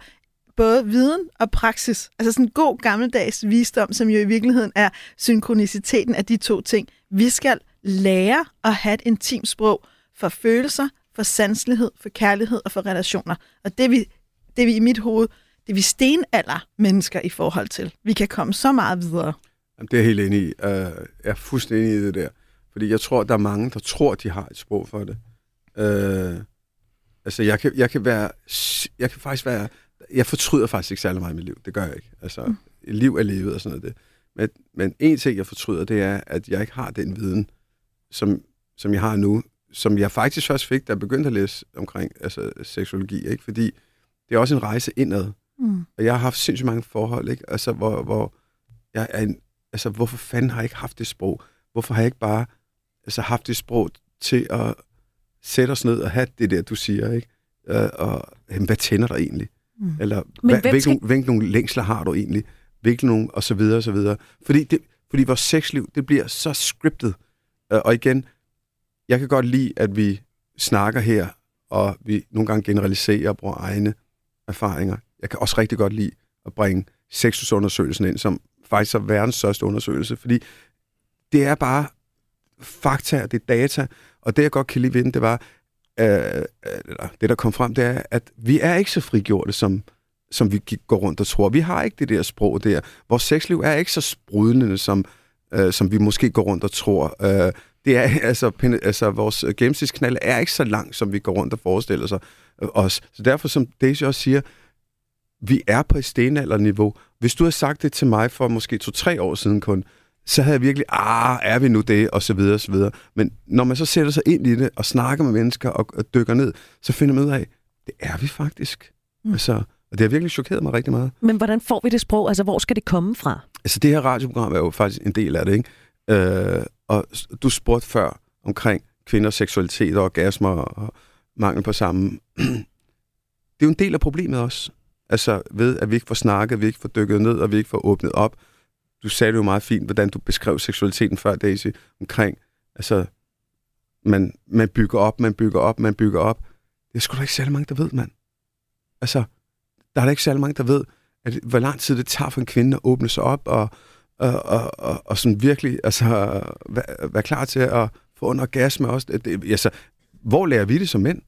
både viden og praksis. Altså sådan en god gammeldags visdom, som jo i virkeligheden er synkroniciteten af de to ting. Vi skal lære at have et intimt sprog for følelser, for sanselighed, for kærlighed og for relationer. Og det vi, det vi i mit hoved, det vi stenalder mennesker i forhold til. Vi kan komme så meget videre. Jamen, det er jeg helt enig i. Uh, jeg er fuldstændig enig i det der. Fordi jeg tror, der er mange, der tror, de har et sprog for det. Uh, altså, jeg kan, jeg kan være... Jeg kan faktisk være... Jeg fortryder faktisk ikke særlig meget i mit liv. Det gør jeg ikke. Altså, mm. liv er livet og sådan noget. Det. Men, men en ting, jeg fortryder, det er, at jeg ikke har den viden, som, som jeg har nu, som jeg faktisk først fik, da jeg begyndte at læse omkring altså, seksologi, ikke? fordi det er også en rejse indad. Mm. Og jeg har haft sindssygt mange forhold, ikke? Altså, hvor, hvor jeg er en, altså, hvorfor fanden har jeg ikke haft det sprog? Hvorfor har jeg ikke bare altså, haft det sprog til at sætte os ned og have det der, du siger, ikke? Uh, og jamen, hvad tænder dig egentlig? Mm. Eller hvad, hvilke, skal... hvilke nogle længsler har du egentlig? Hvilke nogle, og så videre, og så videre. Fordi, det, fordi vores sexliv, det bliver så scriptet. Uh, Øh, og igen, jeg kan godt lide, at vi snakker her, og vi nogle gange generaliserer og bruger egne erfaringer. Jeg kan også rigtig godt lide at bringe sexusundersøgelsen ind, som faktisk er verdens største undersøgelse, fordi det er bare fakta, det er data, og det jeg godt kan lide ved den, det var, øh, øh, eller det der kom frem, det er, at vi er ikke så frigjorte, som, som vi går rundt og tror. Vi har ikke det der sprog der. Vores sexliv er ikke så sprudlende, som, øh, som vi måske går rundt og tror. Øh, det er, altså, altså vores gennemsnitsknald er ikke så lang, som vi går rundt og forestiller sig øh, os. Så derfor, som Daisy også siger, vi er på et stenalderniveau. Hvis du havde sagt det til mig for måske to-tre år siden kun, så havde jeg virkelig, ah, er vi nu det, og så videre, og så videre. Men når man så sætter sig ind i det, og snakker med mennesker, og, og dykker ned, så finder man ud af, det er vi faktisk. Mm. Altså, og det har virkelig chokeret mig rigtig meget. Men hvordan får vi det sprog? Altså, hvor skal det komme fra? Altså, det her radioprogram er jo faktisk en del af det, ikke? Øh, og du spurgte før omkring kvinders seksualitet og orgasmer og mangel på sammen. det er jo en del af problemet også. Altså ved, at vi ikke får snakket, vi ikke får dykket ned, og vi ikke får åbnet op. Du sagde det jo meget fint, hvordan du beskrev seksualiteten før, Daisy, omkring, altså, man, man bygger op, man bygger op, man bygger op. Det er sgu da ikke særlig mange, der ved, mand. Altså, der er da ikke særlig mange, der ved, at, hvor lang tid det tager for en kvinde at åbne sig op, og, og, og, og, og sådan virkelig altså, være, være klar til at få en orgasme også. Det, altså, hvor lærer vi det som mænd?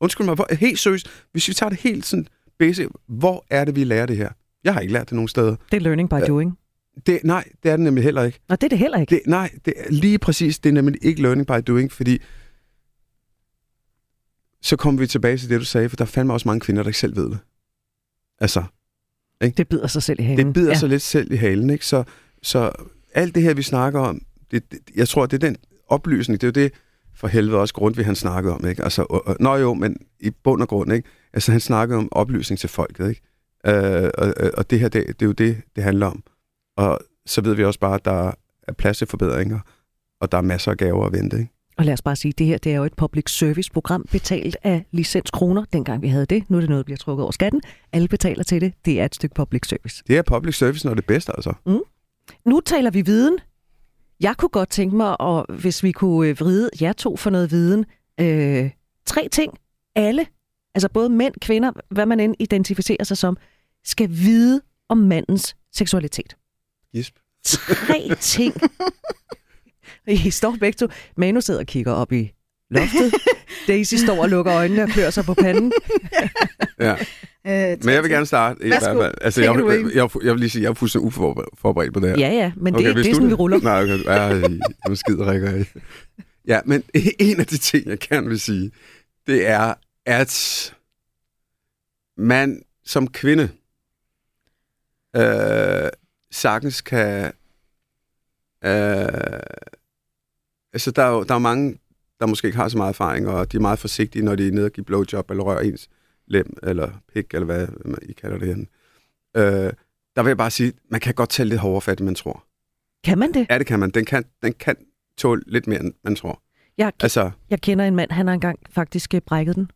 Undskyld mig, hvor, helt seriøst, hvis vi tager det helt sådan basic, hvor er det, vi lærer det her? Jeg har ikke lært det nogen steder. Det er learning by uh, doing. Det, nej, det er det nemlig heller ikke. Nå, det er det heller ikke? Det, nej, det er lige præcis, det er nemlig ikke learning by doing, fordi så kommer vi tilbage til det, du sagde, for der er fandme også mange kvinder, der ikke selv ved det. Altså, ikke? Det bider sig selv i halen. Det bider ja. sig lidt selv i halen, ikke? Så, så alt det her, vi snakker om, det, det, jeg tror, det er den oplysning, det er jo det, for helvede også Grundtvig, han snakkede om, ikke? Altså, øh, nå jo, men i bund og grund, ikke? Altså, han snakkede om oplysning til folket, ikke? Øh, og, og det her, det, det er jo det, det handler om. Og så ved vi også bare, at der er plads til forbedringer, og der er masser af gaver at vente, ikke? Og lad os bare sige, det her det er jo et public service program betalt af licenskroner, dengang vi havde det. Nu er det noget, der bliver trukket over skatten. Alle betaler til det. Det er et stykke public service. Det er public service, når det er bedst, altså. Mm. Nu taler vi viden. Jeg kunne godt tænke mig, og hvis vi kunne øh, vride jer to for noget viden. Øh, tre ting, alle, altså både mænd, kvinder, hvad man end identificerer sig som, skal vide om mandens seksualitet. Gisp. Tre ting. I står begge to. Manu sidder og kigger op i loftet. Daisy står og lukker øjnene og klør sig på panden. ja. Øh, men jeg vil gerne starte i hvert fald. Altså, jeg, jeg, jeg, jeg vil lige sige, jeg er fuldstændig uforberedt på det her. Ja, ja, men okay, det, det er sådan, vi ruller. Nej, okay. Ja, nu skider jeg Ja, men en af de ting, jeg gerne vil sige, det er, at man som kvinde øh, sagtens kan... Øh, altså, der er jo der er mange, der måske ikke har så meget erfaring, og de er meget forsigtige, når de er nede og giver blowjob, eller rører ens lem, eller pik, eller hvad I kalder det her. Øh, der vil jeg bare sige, man kan godt tage lidt hårdere fat, end man tror. Kan man det? Ja, det kan man. Den kan, den kan tåle lidt mere, end man tror. Jeg, Altså, jeg kender en mand, han har engang faktisk øh, brækket den.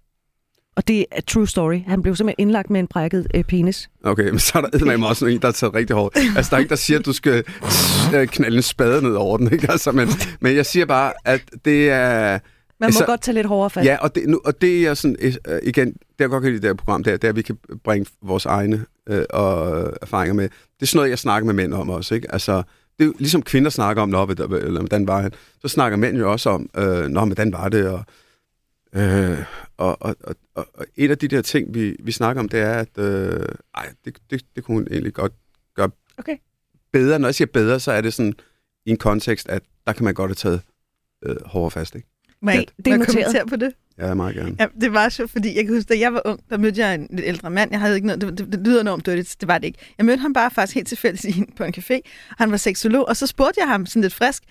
Og det er true story. Han blev simpelthen indlagt med en brækket øh, penis. okay, men så er der eddermame også en, der har taget rigtig hårdt. Altså, der er ikke, der siger, at du skal øh, knalde en spade ned over den, ikke? Altså, men, men jeg siger bare, at det er... Man må Altså, godt tage lidt hårdere fat. Ja, og det, nu, og det er sådan, øh, igen, det jeg godt kan lide i det her program, det er, det er, at vi kan bringe vores egne øh, og erfaringer med. Det er sådan noget, jeg snakker med mænd om også, ikke? Altså, det er ligesom kvinder snakker om, Nå, hvordan var han, så snakker mænd jo også om, øh, Nå, hvordan var det, og, øh, og, og, og, og, et af de der ting, vi, vi snakker om, det er, at øh, ej, det, det, det kunne hun egentlig godt gøre Okay. bedre. Når jeg siger bedre, så er det sådan i en kontekst, at der kan man godt have taget øh, hårdere fast, ikke? Må jeg, det er noteret. på det? Ja, meget gerne. Ja, det var sjovt, fordi jeg kan huske, da jeg var ung, der mødte jeg en lidt ældre mand. Jeg havde ikke noget, det, det, det lyder enormt dødigt, det var det ikke. Jeg mødte ham bare faktisk helt tilfældigt en- på en café. Han var seksolog, og så spurgte jeg ham sådan lidt frisk,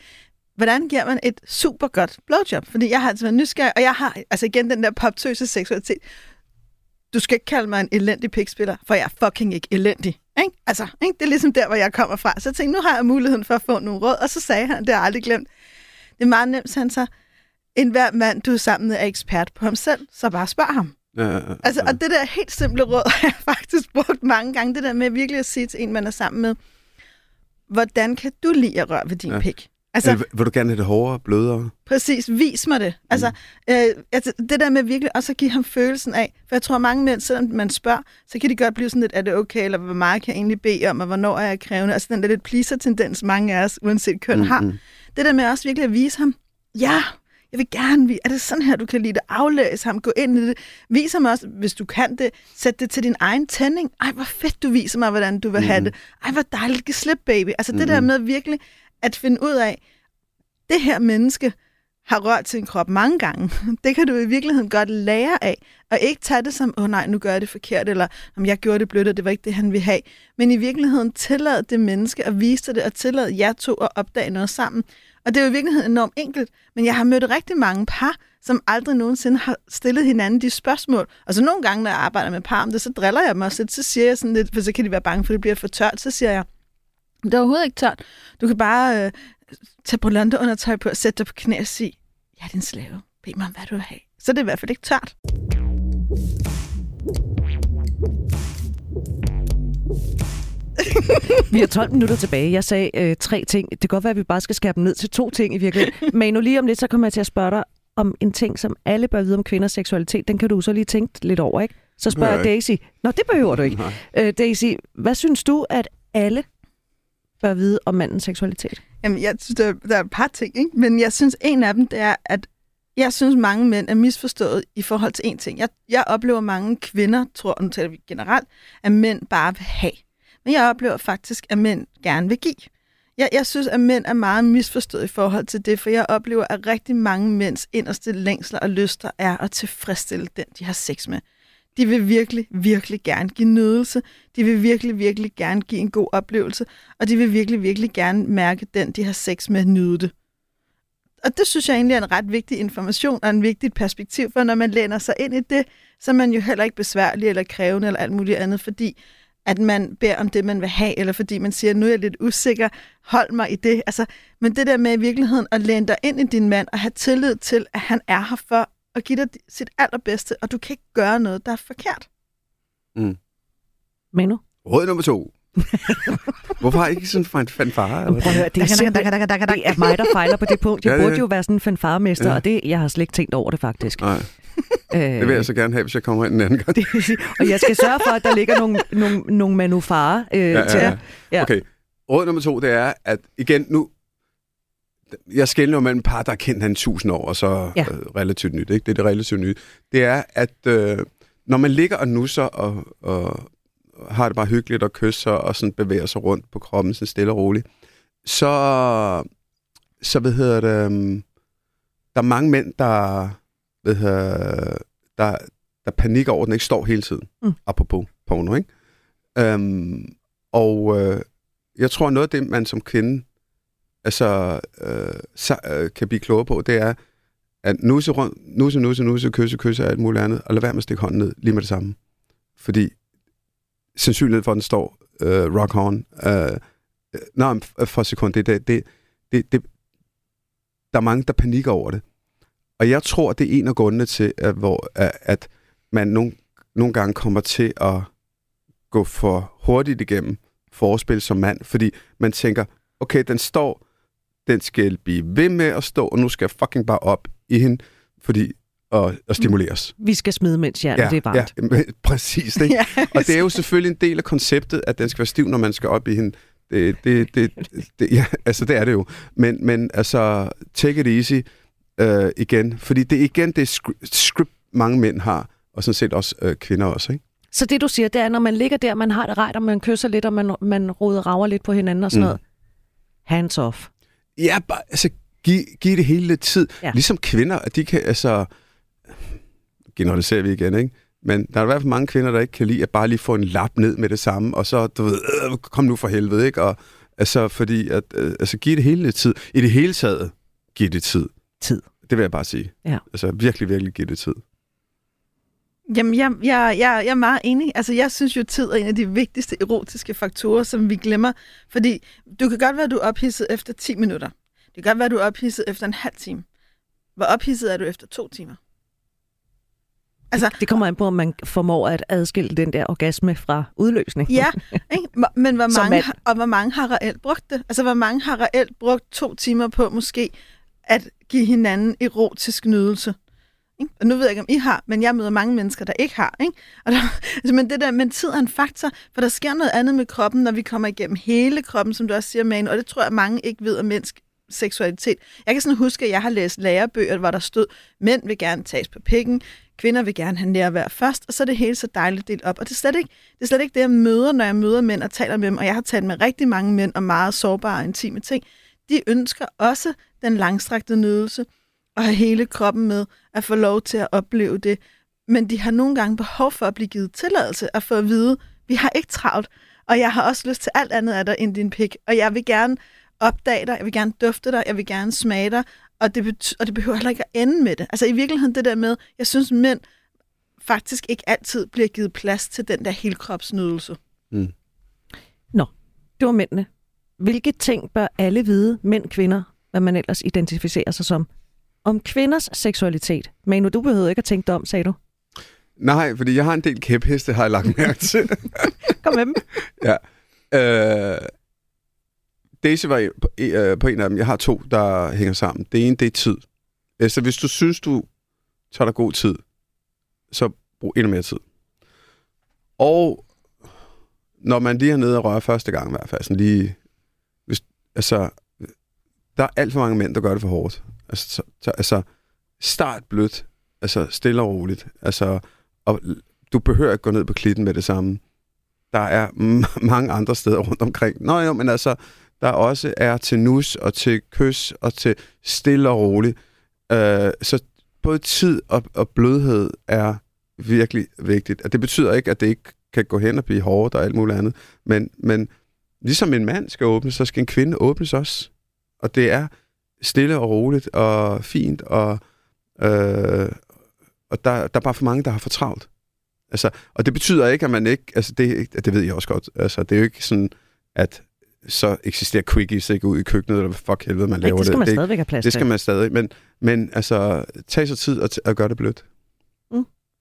hvordan giver man et super godt blowjob? Fordi jeg har altså været nysgerrig, og jeg har altså igen den der poptøse seksualitet. Du skal ikke kalde mig en elendig pikspiller, for jeg er fucking ikke elendig. Ikke? Altså, ikke? Det er ligesom der, hvor jeg kommer fra. Så jeg tænkte, nu har jeg muligheden for at få nogle råd, og så sagde han, det har jeg aldrig glemt. Det er meget nemt, han så. En hver mand, du er sammen med, er ekspert på ham selv, så bare spørg ham. Ja, ja, ja. Altså, og det der helt simple råd har jeg faktisk brugt mange gange. Det der med virkelig at sige til en, man er sammen med, hvordan kan du lide at røre ved din ja. pik? Altså, Altså, vil du gerne have det hårdere, blødere? præcis, vis mig det. Altså, Mm. øh, altså, det der med virkelig også at give ham følelsen af, for jeg tror, at mange mænd, selvom man spørger, så kan de godt blive sådan lidt, er det okay, eller hvor meget kan jeg egentlig bede om, og hvornår er jeg krævende? Altså den der lidt pleaser-tendens, mange af os, uanset køn, mm, har. mm. Det der med også virkelig at vise ham, ja, jeg vil gerne er det sådan her, du kan lide det? Aflæse ham, gå ind i det. Vis ham også, hvis du kan det, sæt det til din egen tænding. Ej, hvor fedt, du viser mig, hvordan du vil mm. have det. Ej, hvor dejligt, giv slip, baby. Altså det der med virkelig at finde ud af, det her menneske har rørt sin krop mange gange. Det kan du i virkeligheden godt lære af, og ikke tage det som, åh oh, nej, nu gør jeg det forkert, eller om jeg gjorde det blødt, og det var ikke det, han ville have. Men i virkeligheden tillade det menneske at vise dig det, og tillade jer to at opdage noget sammen. Og det er jo i virkeligheden enormt enkelt, men jeg har mødt rigtig mange par, som aldrig nogensinde har stillet hinanden de spørgsmål. Og så nogle gange, når jeg arbejder med par om det, så driller jeg dem også lidt, så siger jeg sådan lidt, for så kan de være bange for, at det bliver for tørt, så siger jeg, det er overhovedet ikke tørt. Du kan bare øh, tage brillante undertøj på og sætte dig på knæ og sige, jeg er din slave. Bed mig om, hvad du vil have. Så det er i hvert fald ikke tørt. Vi har 12 minutter tilbage. Jeg sagde øh, tre ting. Det kan godt være, at vi bare skal skære dem ned til to ting i virkeligheden. Men nu lige om lidt, så kommer jeg til at spørge dig om en ting, som alle bør vide om kvinders seksualitet. Den kan du så lige tænke lidt over, ikke? Så spørger jeg. Daisy. Nå, det behøver du ikke. Øh, Daisy, hvad synes du, at alle bør vide om mandens seksualitet? Jamen, jeg synes, der, der er et par ting, ikke? men jeg synes, en af dem, det er, at jeg synes, mange mænd er misforstået i forhold til en ting. Jeg, jeg oplever mange kvinder, tror nu taler vi generelt, at mænd bare vil have. Men jeg oplever faktisk, at mænd gerne vil give. Jeg, jeg synes, at mænd er meget misforstået i forhold til det, for jeg oplever, at rigtig mange mænds inderste længsler og lyster er at tilfredsstille den, de har sex med. De vil virkelig, virkelig gerne give nydelse. De vil virkelig, virkelig gerne give en god oplevelse. Og de vil virkelig, virkelig gerne mærke den, de har sex med, nyde det. Og det synes jeg egentlig er en ret vigtig information og en vigtigt perspektiv, for når man læner sig ind i det, så er man jo heller ikke besværlig eller krævende eller alt muligt andet, fordi at man beder om det, man vil have, eller fordi man siger, nu er jeg lidt usikker, hold mig i det. Altså, men det der med i virkeligheden at læne dig ind i din mand og have tillid til, at han er her for at give dig sit allerbedste, og du kan ikke gøre noget, der er forkert. Manu? Råd nummer to. Hvorfor har I ikke sådan en fanfare? Eller? Prøv at høre, det er, simpelthen, det er mig, der fejler på det punkt. Jeg Ja, ja, burde ja. jo være sådan en fanfaremester, Ja. og det, jeg har slet ikke tænkt over det faktisk. Nej, Øh, det vil jeg så gerne have, hvis jeg kommer ind en anden gang. og jeg skal sørge for, at der ligger nogle, nogle, nogle manufarer øh, Ja, til ja, dig. ja. Ja. Okay. Råd nummer to, det er, at igen nu, jeg skældner jo mellem par, der har kendt han tusind år, og så Ja. øh, relativt nyt. Ikke? Det er det relativt nyt. Det er, at øh, når man ligger og nusser og, og har det bare hyggeligt og kysser og sådan bevæger sig rundt på kroppen, sådan stille og roligt, så, så hvad hedder det, øhm, der er mange mænd, der, hvad hedder, der, der panik over, at den ikke står hele tiden. Mm. Apropos porno, ikke? Øhm, og øh, jeg tror, noget af det, man som kvinde altså, øh, så, øh, kan blive klogere på, det er, at nusse, rundt, nusse, nusse, nusse, kysse, kysse og alt muligt andet, og lad være med at stikke hånden ned lige med det samme. Fordi sandsynligheden for, at den står øh, rock on, øh, nej, for sekund, det, det, det, det, det, der er mange, der panikker over det. Og jeg tror, det er en af grundene til, at, hvor, at man nogle, nogle gange kommer til at gå for hurtigt igennem forspil som mand, fordi man tænker, okay, den står, den skal blive ved med at stå, og nu skal jeg fucking bare op i hende, fordi og, og stimuleres. Vi skal smide, mens hjernen ja, det er varmt. Ja, men, præcis. Ikke? ja, og det er jo selvfølgelig en del af konceptet, at den skal være stiv, når man skal op i hende. Det, det, det, det, ja, altså det er det jo. Men, men altså, take it easy uh, igen. Fordi det er igen det script, mange mænd har, og sådan set også uh, kvinder også, ikke? Så det, du siger, det er, når man ligger der, man har det rejt, og man kysser lidt, og man, man roder rager lidt på hinanden og sådan mm. noget. Hands off. Ja, bare, altså, giv, giv det hele lidt tid. Ja. Ligesom kvinder, at de kan, altså... Generaliserer vi igen, ikke? Men der er i hvert fald mange kvinder, der ikke kan lide at bare lige få en lap ned med det samme, og så, du ved, øh, kom nu for helvede, ikke? Og, altså, fordi at, øh, altså, giv det hele lidt tid. I det hele taget, giv det tid. Tid. Det vil jeg bare sige. Ja. Altså, virkelig, virkelig giv det tid. Jamen, jeg, jeg, jeg, jeg er meget enig. Altså, jeg synes jo, tid er en af de vigtigste erotiske faktorer, som vi glemmer. Fordi du kan godt være, at du er ophidset efter 10 minutter. Det kan godt være, at du er ophidset efter en halv time. Hvor ophidset er du efter to timer? Altså, det, det kommer an på, om man formår at adskille den der orgasme fra udløsning. Ja, ikke? men hvor mange, har, og hvor mange har reelt brugt det? Altså, hvor mange har reelt brugt to timer på måske at give hinanden erotisk nydelse? Ikke? Og nu ved jeg ikke, om I har, men jeg møder mange mennesker, der ikke har. Ikke? Og der, altså, men, det der, men tid er en faktor, for der sker noget andet med kroppen, når vi kommer igennem hele kroppen, som du også siger, Manu, og det tror jeg, mange ikke ved om mennesk seksualitet. Jeg kan sådan huske, at jeg har læst lærebøger, hvor der stod, mænd vil gerne tages på pikken, kvinder vil gerne have nærvær først, og så er det hele så dejligt delt op. Og det er, slet ikke, det er slet ikke det, jeg møder, når jeg møder mænd og taler med dem, og jeg har talt med rigtig mange mænd om meget sårbare og intime ting. De ønsker også den langstrakte nydelse, og have hele kroppen med, at få lov til at opleve det. Men de har nogle gange behov for at blive givet tilladelse, at få at vide, vi har ikke travlt, og jeg har også lyst til alt andet af dig end din pik, og jeg vil gerne opdage dig, jeg vil gerne dufte dig, jeg vil gerne smage dig, og det, og det behøver heller ikke at ende med det. Altså i virkeligheden det der med, jeg synes mænd faktisk ikke altid bliver givet plads til den der helkropsnydelse. Mm. Nå, det var mændene. Hvilke ting bør alle vide, mænd, kvinder, hvad man ellers identificerer sig som, om kvinders seksualitet? Manu, du behøver ikke at tænke dig om, sagde du? Nej, fordi jeg har en del kæpheste, har jeg lagt mærke til. Kom med dem. ja. Øh, Daisy var på, øh, på en af dem. Jeg har to, der hænger sammen. Det ene, det er tid. Øh, så hvis du synes, du tager dig god tid, så brug endnu mere tid. Og når man lige er nede og rører første gang i hvert fald, sådan lige, hvis, altså, der er alt for mange mænd, der gør det for hårdt. Altså, så, så, altså start blødt, altså stille og roligt. Altså, og du behøver ikke gå ned på klitten med det samme. Der er mange andre steder rundt omkring. Nå jo, men altså, der også er til nus og til kys og til stille og roligt. Øh, så både tid og, og blødhed er virkelig vigtigt. Og det betyder ikke, at det ikke kan gå hen og blive hårdt og alt muligt andet. Men, men ligesom en mand skal åbne, så skal en kvinde åbnes også. Og det er stille og roligt og fint, og, øh, og der, der er bare for mange, der har for travlt. Altså, og det betyder ikke, at man ikke... Altså, det, det ved jeg også godt. Altså, det er jo ikke sådan, at så eksisterer quickies ikke ud i køkkenet, eller hvad fuck helvede man laver det. skal man det. stadigvæk have plads Det skal man stadig, men, men altså, tag så tid at, at gøre det blødt.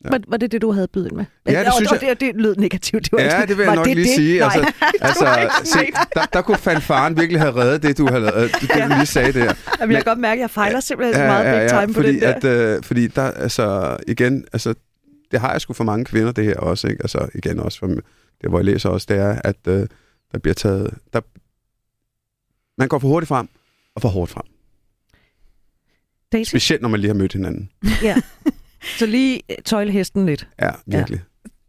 Ja. Var, var det det, du havde bydet med? Ja, det synes jeg. Det, det lød negativt. Det var ja, det vil jeg nok det lige det? sige. Nej. Altså, altså, se, der, der kunne fanfaren virkelig have reddet det, du, havde, det, det, du lige sagde der. Jamen, jeg kan godt mærke, at jeg fejler simpelthen ja, meget ja, ja, big time fordi, på den der. At, øh, fordi der, altså, igen, altså, det har jeg sgu for mange kvinder, det her også, ikke? Altså, igen også, for, det hvor jeg læser også, det er, at øh, der bliver taget, der, man går for hurtigt frem og for hårdt frem. Daisy? Specielt, når man lige har mødt hinanden. Ja. Så lige øh, tøjle hesten lidt. Ja, virkelig.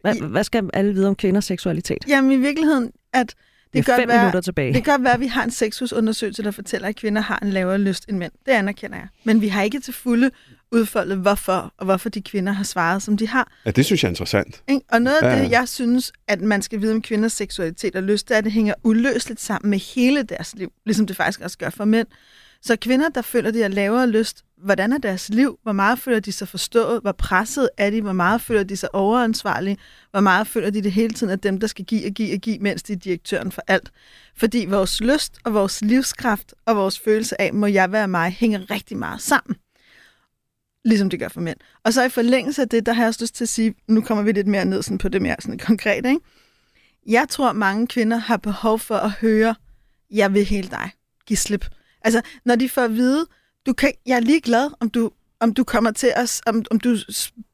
Ja. Hvad, hvad skal alle vide om kvinders seksualitet? Jamen i virkeligheden, at Det kan er godt fem være- minutter tilbage. Det kan godt være, at vi har en sexusundersøgelse, der fortæller, at kvinder har en lavere lyst end mænd. Det anerkender jeg. Men vi har ikke til fulde udfoldet, hvorfor, og hvorfor de kvinder har svaret, som de har. Ja, det synes jeg er interessant. Ikke? Og noget af det, jeg synes, at man skal vide om kvinders seksualitet og lyst, det er, at det hænger uløseligt sammen med hele deres liv, ligesom det faktisk også gør for mænd. Så kvinder, der føler, de har lavere lyst, hvordan er deres liv? Hvor meget føler de sig forstået? Hvor presset er de? Hvor meget føler de sig overansvarlige? Hvor meget føler de det hele tiden at dem, der skal give og give og give, mens de er direktøren for alt? Fordi vores lyst og vores livskraft og vores følelse af, må jeg være mig, hænger rigtig meget sammen. Ligesom det gør for mænd. Og så i forlængelse af det, der har jeg også lyst til at sige, nu kommer vi lidt mere ned sådan på det mere sådan konkret, ikke? Jeg tror, mange kvinder har behov for at høre, jeg vil hele dig. Giv slip. Altså, når de får at vide, du kan, jeg er ligeglad, om du, om du kommer til os, om, om du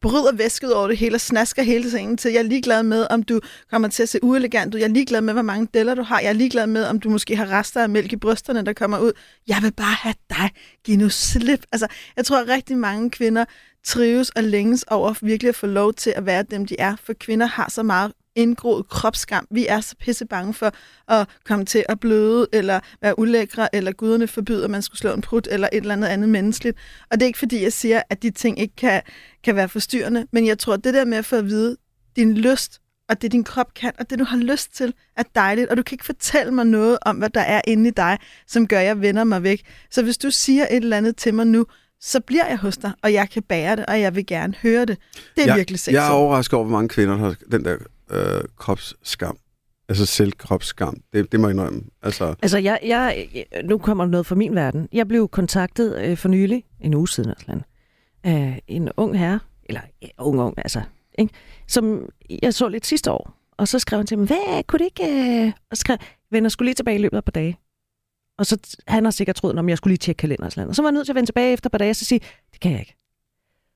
bryder væsket over det hele og snasker hele sengen til. Jeg er ligeglad med, om du kommer til at se uelegant ud. Jeg er ligeglad med, hvor mange deller du har. Jeg er ligeglad med, om du måske har rester af mælk i brysterne, der kommer ud. Jeg vil bare have dig. Giv nu slip. Altså, jeg tror, at rigtig mange kvinder trives og længes over virkelig at få lov til at være dem, de er. For kvinder har så meget indgroet kropsskam. Vi er så pisse bange for at komme til at bløde, eller være ulækre, eller guderne forbyder, at man skulle slå en prut, eller et eller andet andet menneskeligt. Og det er ikke fordi, jeg siger, at de ting ikke kan, kan være forstyrrende, men jeg tror, at det der med at få at vide, din lyst, og det din krop kan, og det du har lyst til, er dejligt, og du kan ikke fortælle mig noget om, hvad der er inde i dig, som gør, at jeg vender mig væk. Så hvis du siger et eller andet til mig nu, så bliver jeg hos dig, og jeg kan bære det, og jeg vil gerne høre det. Det er jeg, virkelig sexet. Jeg er overrasket over, hvor mange kvinder der har den der øh, kropsskam. Altså selvkropsskam. Det, det må jeg indrømme. Altså, Altså, jeg, jeg, nu kommer noget fra min verden. Jeg blev kontaktet øh, for nylig, en uge siden eller sådan, af en ung herre, eller ja, ung, ung, altså, ikke? som jeg så lidt sidste år. Og så skrev han til mig, hvad, kunne det ikke... Øh? Og så skrev, vender skulle lige tilbage i løbet af et par dage. Og så han har sikkert troet, om jeg skulle lige tjekke kalenderen. og sådan noget. Og så var jeg nødt til at vende tilbage efter et par dage og så sige, det kan jeg ikke.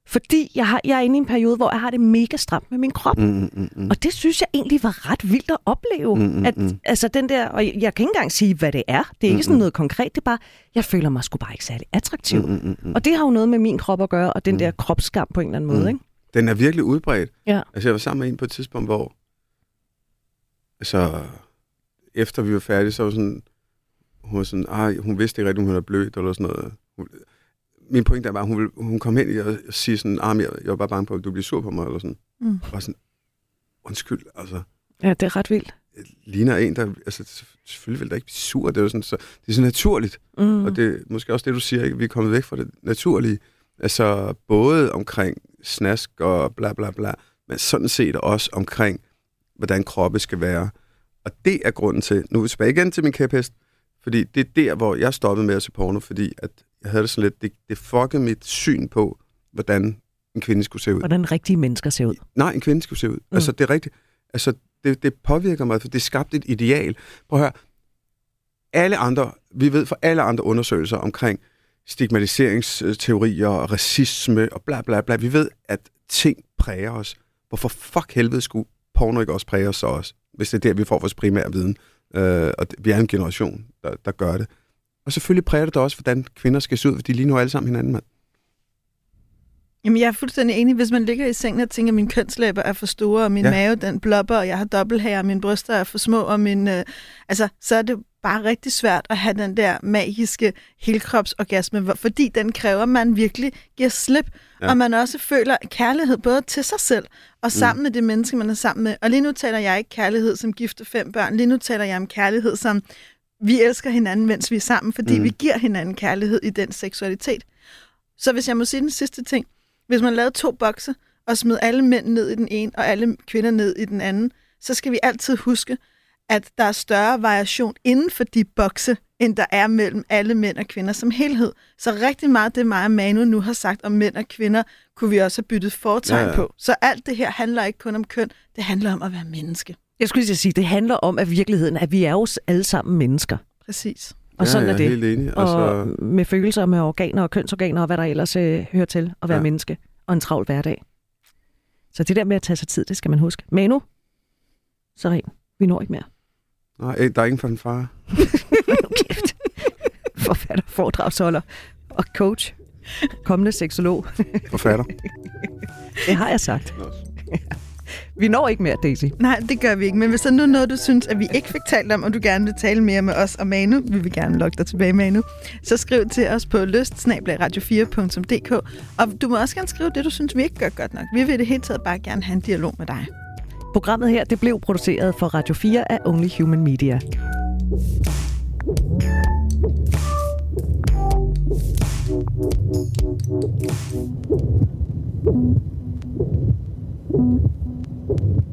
Fordi jeg, har, jeg er inde i en periode, hvor jeg har det mega stramt med min krop. mm, mm, mm, mm. Og det synes jeg egentlig var ret vildt at opleve. Mm, mm, at, mm. Altså den der, og jeg kan ikke engang sige, hvad det er. Det er ikke Mm, sådan mm. noget konkret. Det er bare, jeg føler mig sgu bare ikke særlig attraktiv. Mm, mm, mm, mm. Og det har jo noget med min krop at gøre, og den Mm. der kropsskam på en eller anden måde. Mm. Ikke? Den er virkelig udbredt. Ja. Altså, jeg var sammen med en på et tidspunkt, hvor... Altså, efter vi var færdige, så var sådan... Hun var sådan, ah, hun vidste ikke rigtigt, om hun var blødt, eller sådan noget. Hun, min pointe er bare, hun, ville, hun kom hen og sige sådan, ah, jeg, jeg var bare bange på, at du bliver sur på mig, eller sådan. Mm. Og sådan, undskyld, altså, Ja, det er ret vildt. ligner en, der, altså, selvfølgelig vil der ikke blive sur, det er jo sådan, så, det er så naturligt. Mm. Mm. Og det er måske også det, du siger, ikke? vi er kommet væk fra det naturlige. Altså både omkring snask og bla bla bla, men sådan set også omkring, hvordan kroppe skal være. Og det er grunden til, nu er vi tilbage igen til min kæphest, fordi det er der, hvor jeg stoppede med at se porno, fordi at jeg havde det sådan lidt, det, det fuckede mit syn på, hvordan en kvinde skulle se ud. Hvordan rigtige mennesker ser ud. Nej, en kvinde skulle se ud. Mm. Altså, det er rigtigt. Altså, det, det påvirker mig, for det skabte et ideal. Prøv at høre. Alle andre, vi ved fra alle andre undersøgelser omkring stigmatiseringsteorier og racisme og bla bla bla, vi ved, at ting præger os. Hvorfor fuck helvede skulle porno ikke også præge os så også? Hvis det er der, vi får vores primære viden. Øh, og vi er en generation, der, der gør det. Og selvfølgelig præger det da også, hvordan kvinder skal se ud, for de ligner jo alle sammen hinanden, mand. Jamen, jeg er fuldstændig enig. Hvis man ligger i sengen og tænker, at mine kønslæber er for store, og min Ja. mave den blopper, og jeg har dobbelthager, og mine bryster er for små, og min, øh, altså, så er det bare rigtig svært at have den der magiske helkropsorgasme, fordi den kræver, at man virkelig giver slip, Ja. og man også føler kærlighed både til sig selv og sammen mm. med det menneske, man er sammen med. Og lige nu taler jeg ikke kærlighed som gifte fem børn. Lige nu taler jeg om kærlighed som, vi elsker hinanden, mens vi er sammen, fordi Mm. vi giver hinanden kærlighed i den seksualitet. Så hvis jeg må sige den sidste ting. Hvis man lavede to bokse og smed alle mænd ned i den ene og alle kvinder ned i den anden, så skal vi altid huske, at der er større variation inden for de bokse, end der er mellem alle mænd og kvinder som helhed. Så rigtig meget det, mig og Manu nu har sagt om mænd og kvinder, kunne vi også have byttet ja, ja. ja. på. Så alt det her handler ikke kun om køn, det handler om at være menneske. Jeg skulle lige sige, det handler om, at virkeligheden, at vi er jo alle sammen mennesker. Præcis. Og sådan ja, er jeg det. helt enig. Og Altså, med følelser, med organer og kønsorganer og hvad der ellers øh, hører til at være Ja. ja. menneske. Og en travl hverdag. Så det der med at tage sig tid, det skal man huske. Manu, så ren. Vi når ikke mere. nej, der er ingen fanfare. Nu kæft. Forfatter, foredragsholder og coach. Kommende seksolog. Forfatter. Det har jeg sagt. Vi Vi når ikke mere, Daisy. Nej, det gør vi ikke. Men hvis der nu er noget, du synes, at vi ikke fik talt om, og du gerne vil tale mere med os og Manu, vi vil gerne logge dig tilbage, Manu, så skriv til os på lystsnablagradio4.dk. Og du må også gerne skrive det, du synes, vi ikke gør godt nok. Vi vil det hele taget bare gerne have en dialog med dig. Programmet her det blev produceret for Radio 4 af Only Human Media. Thank you. Thank you.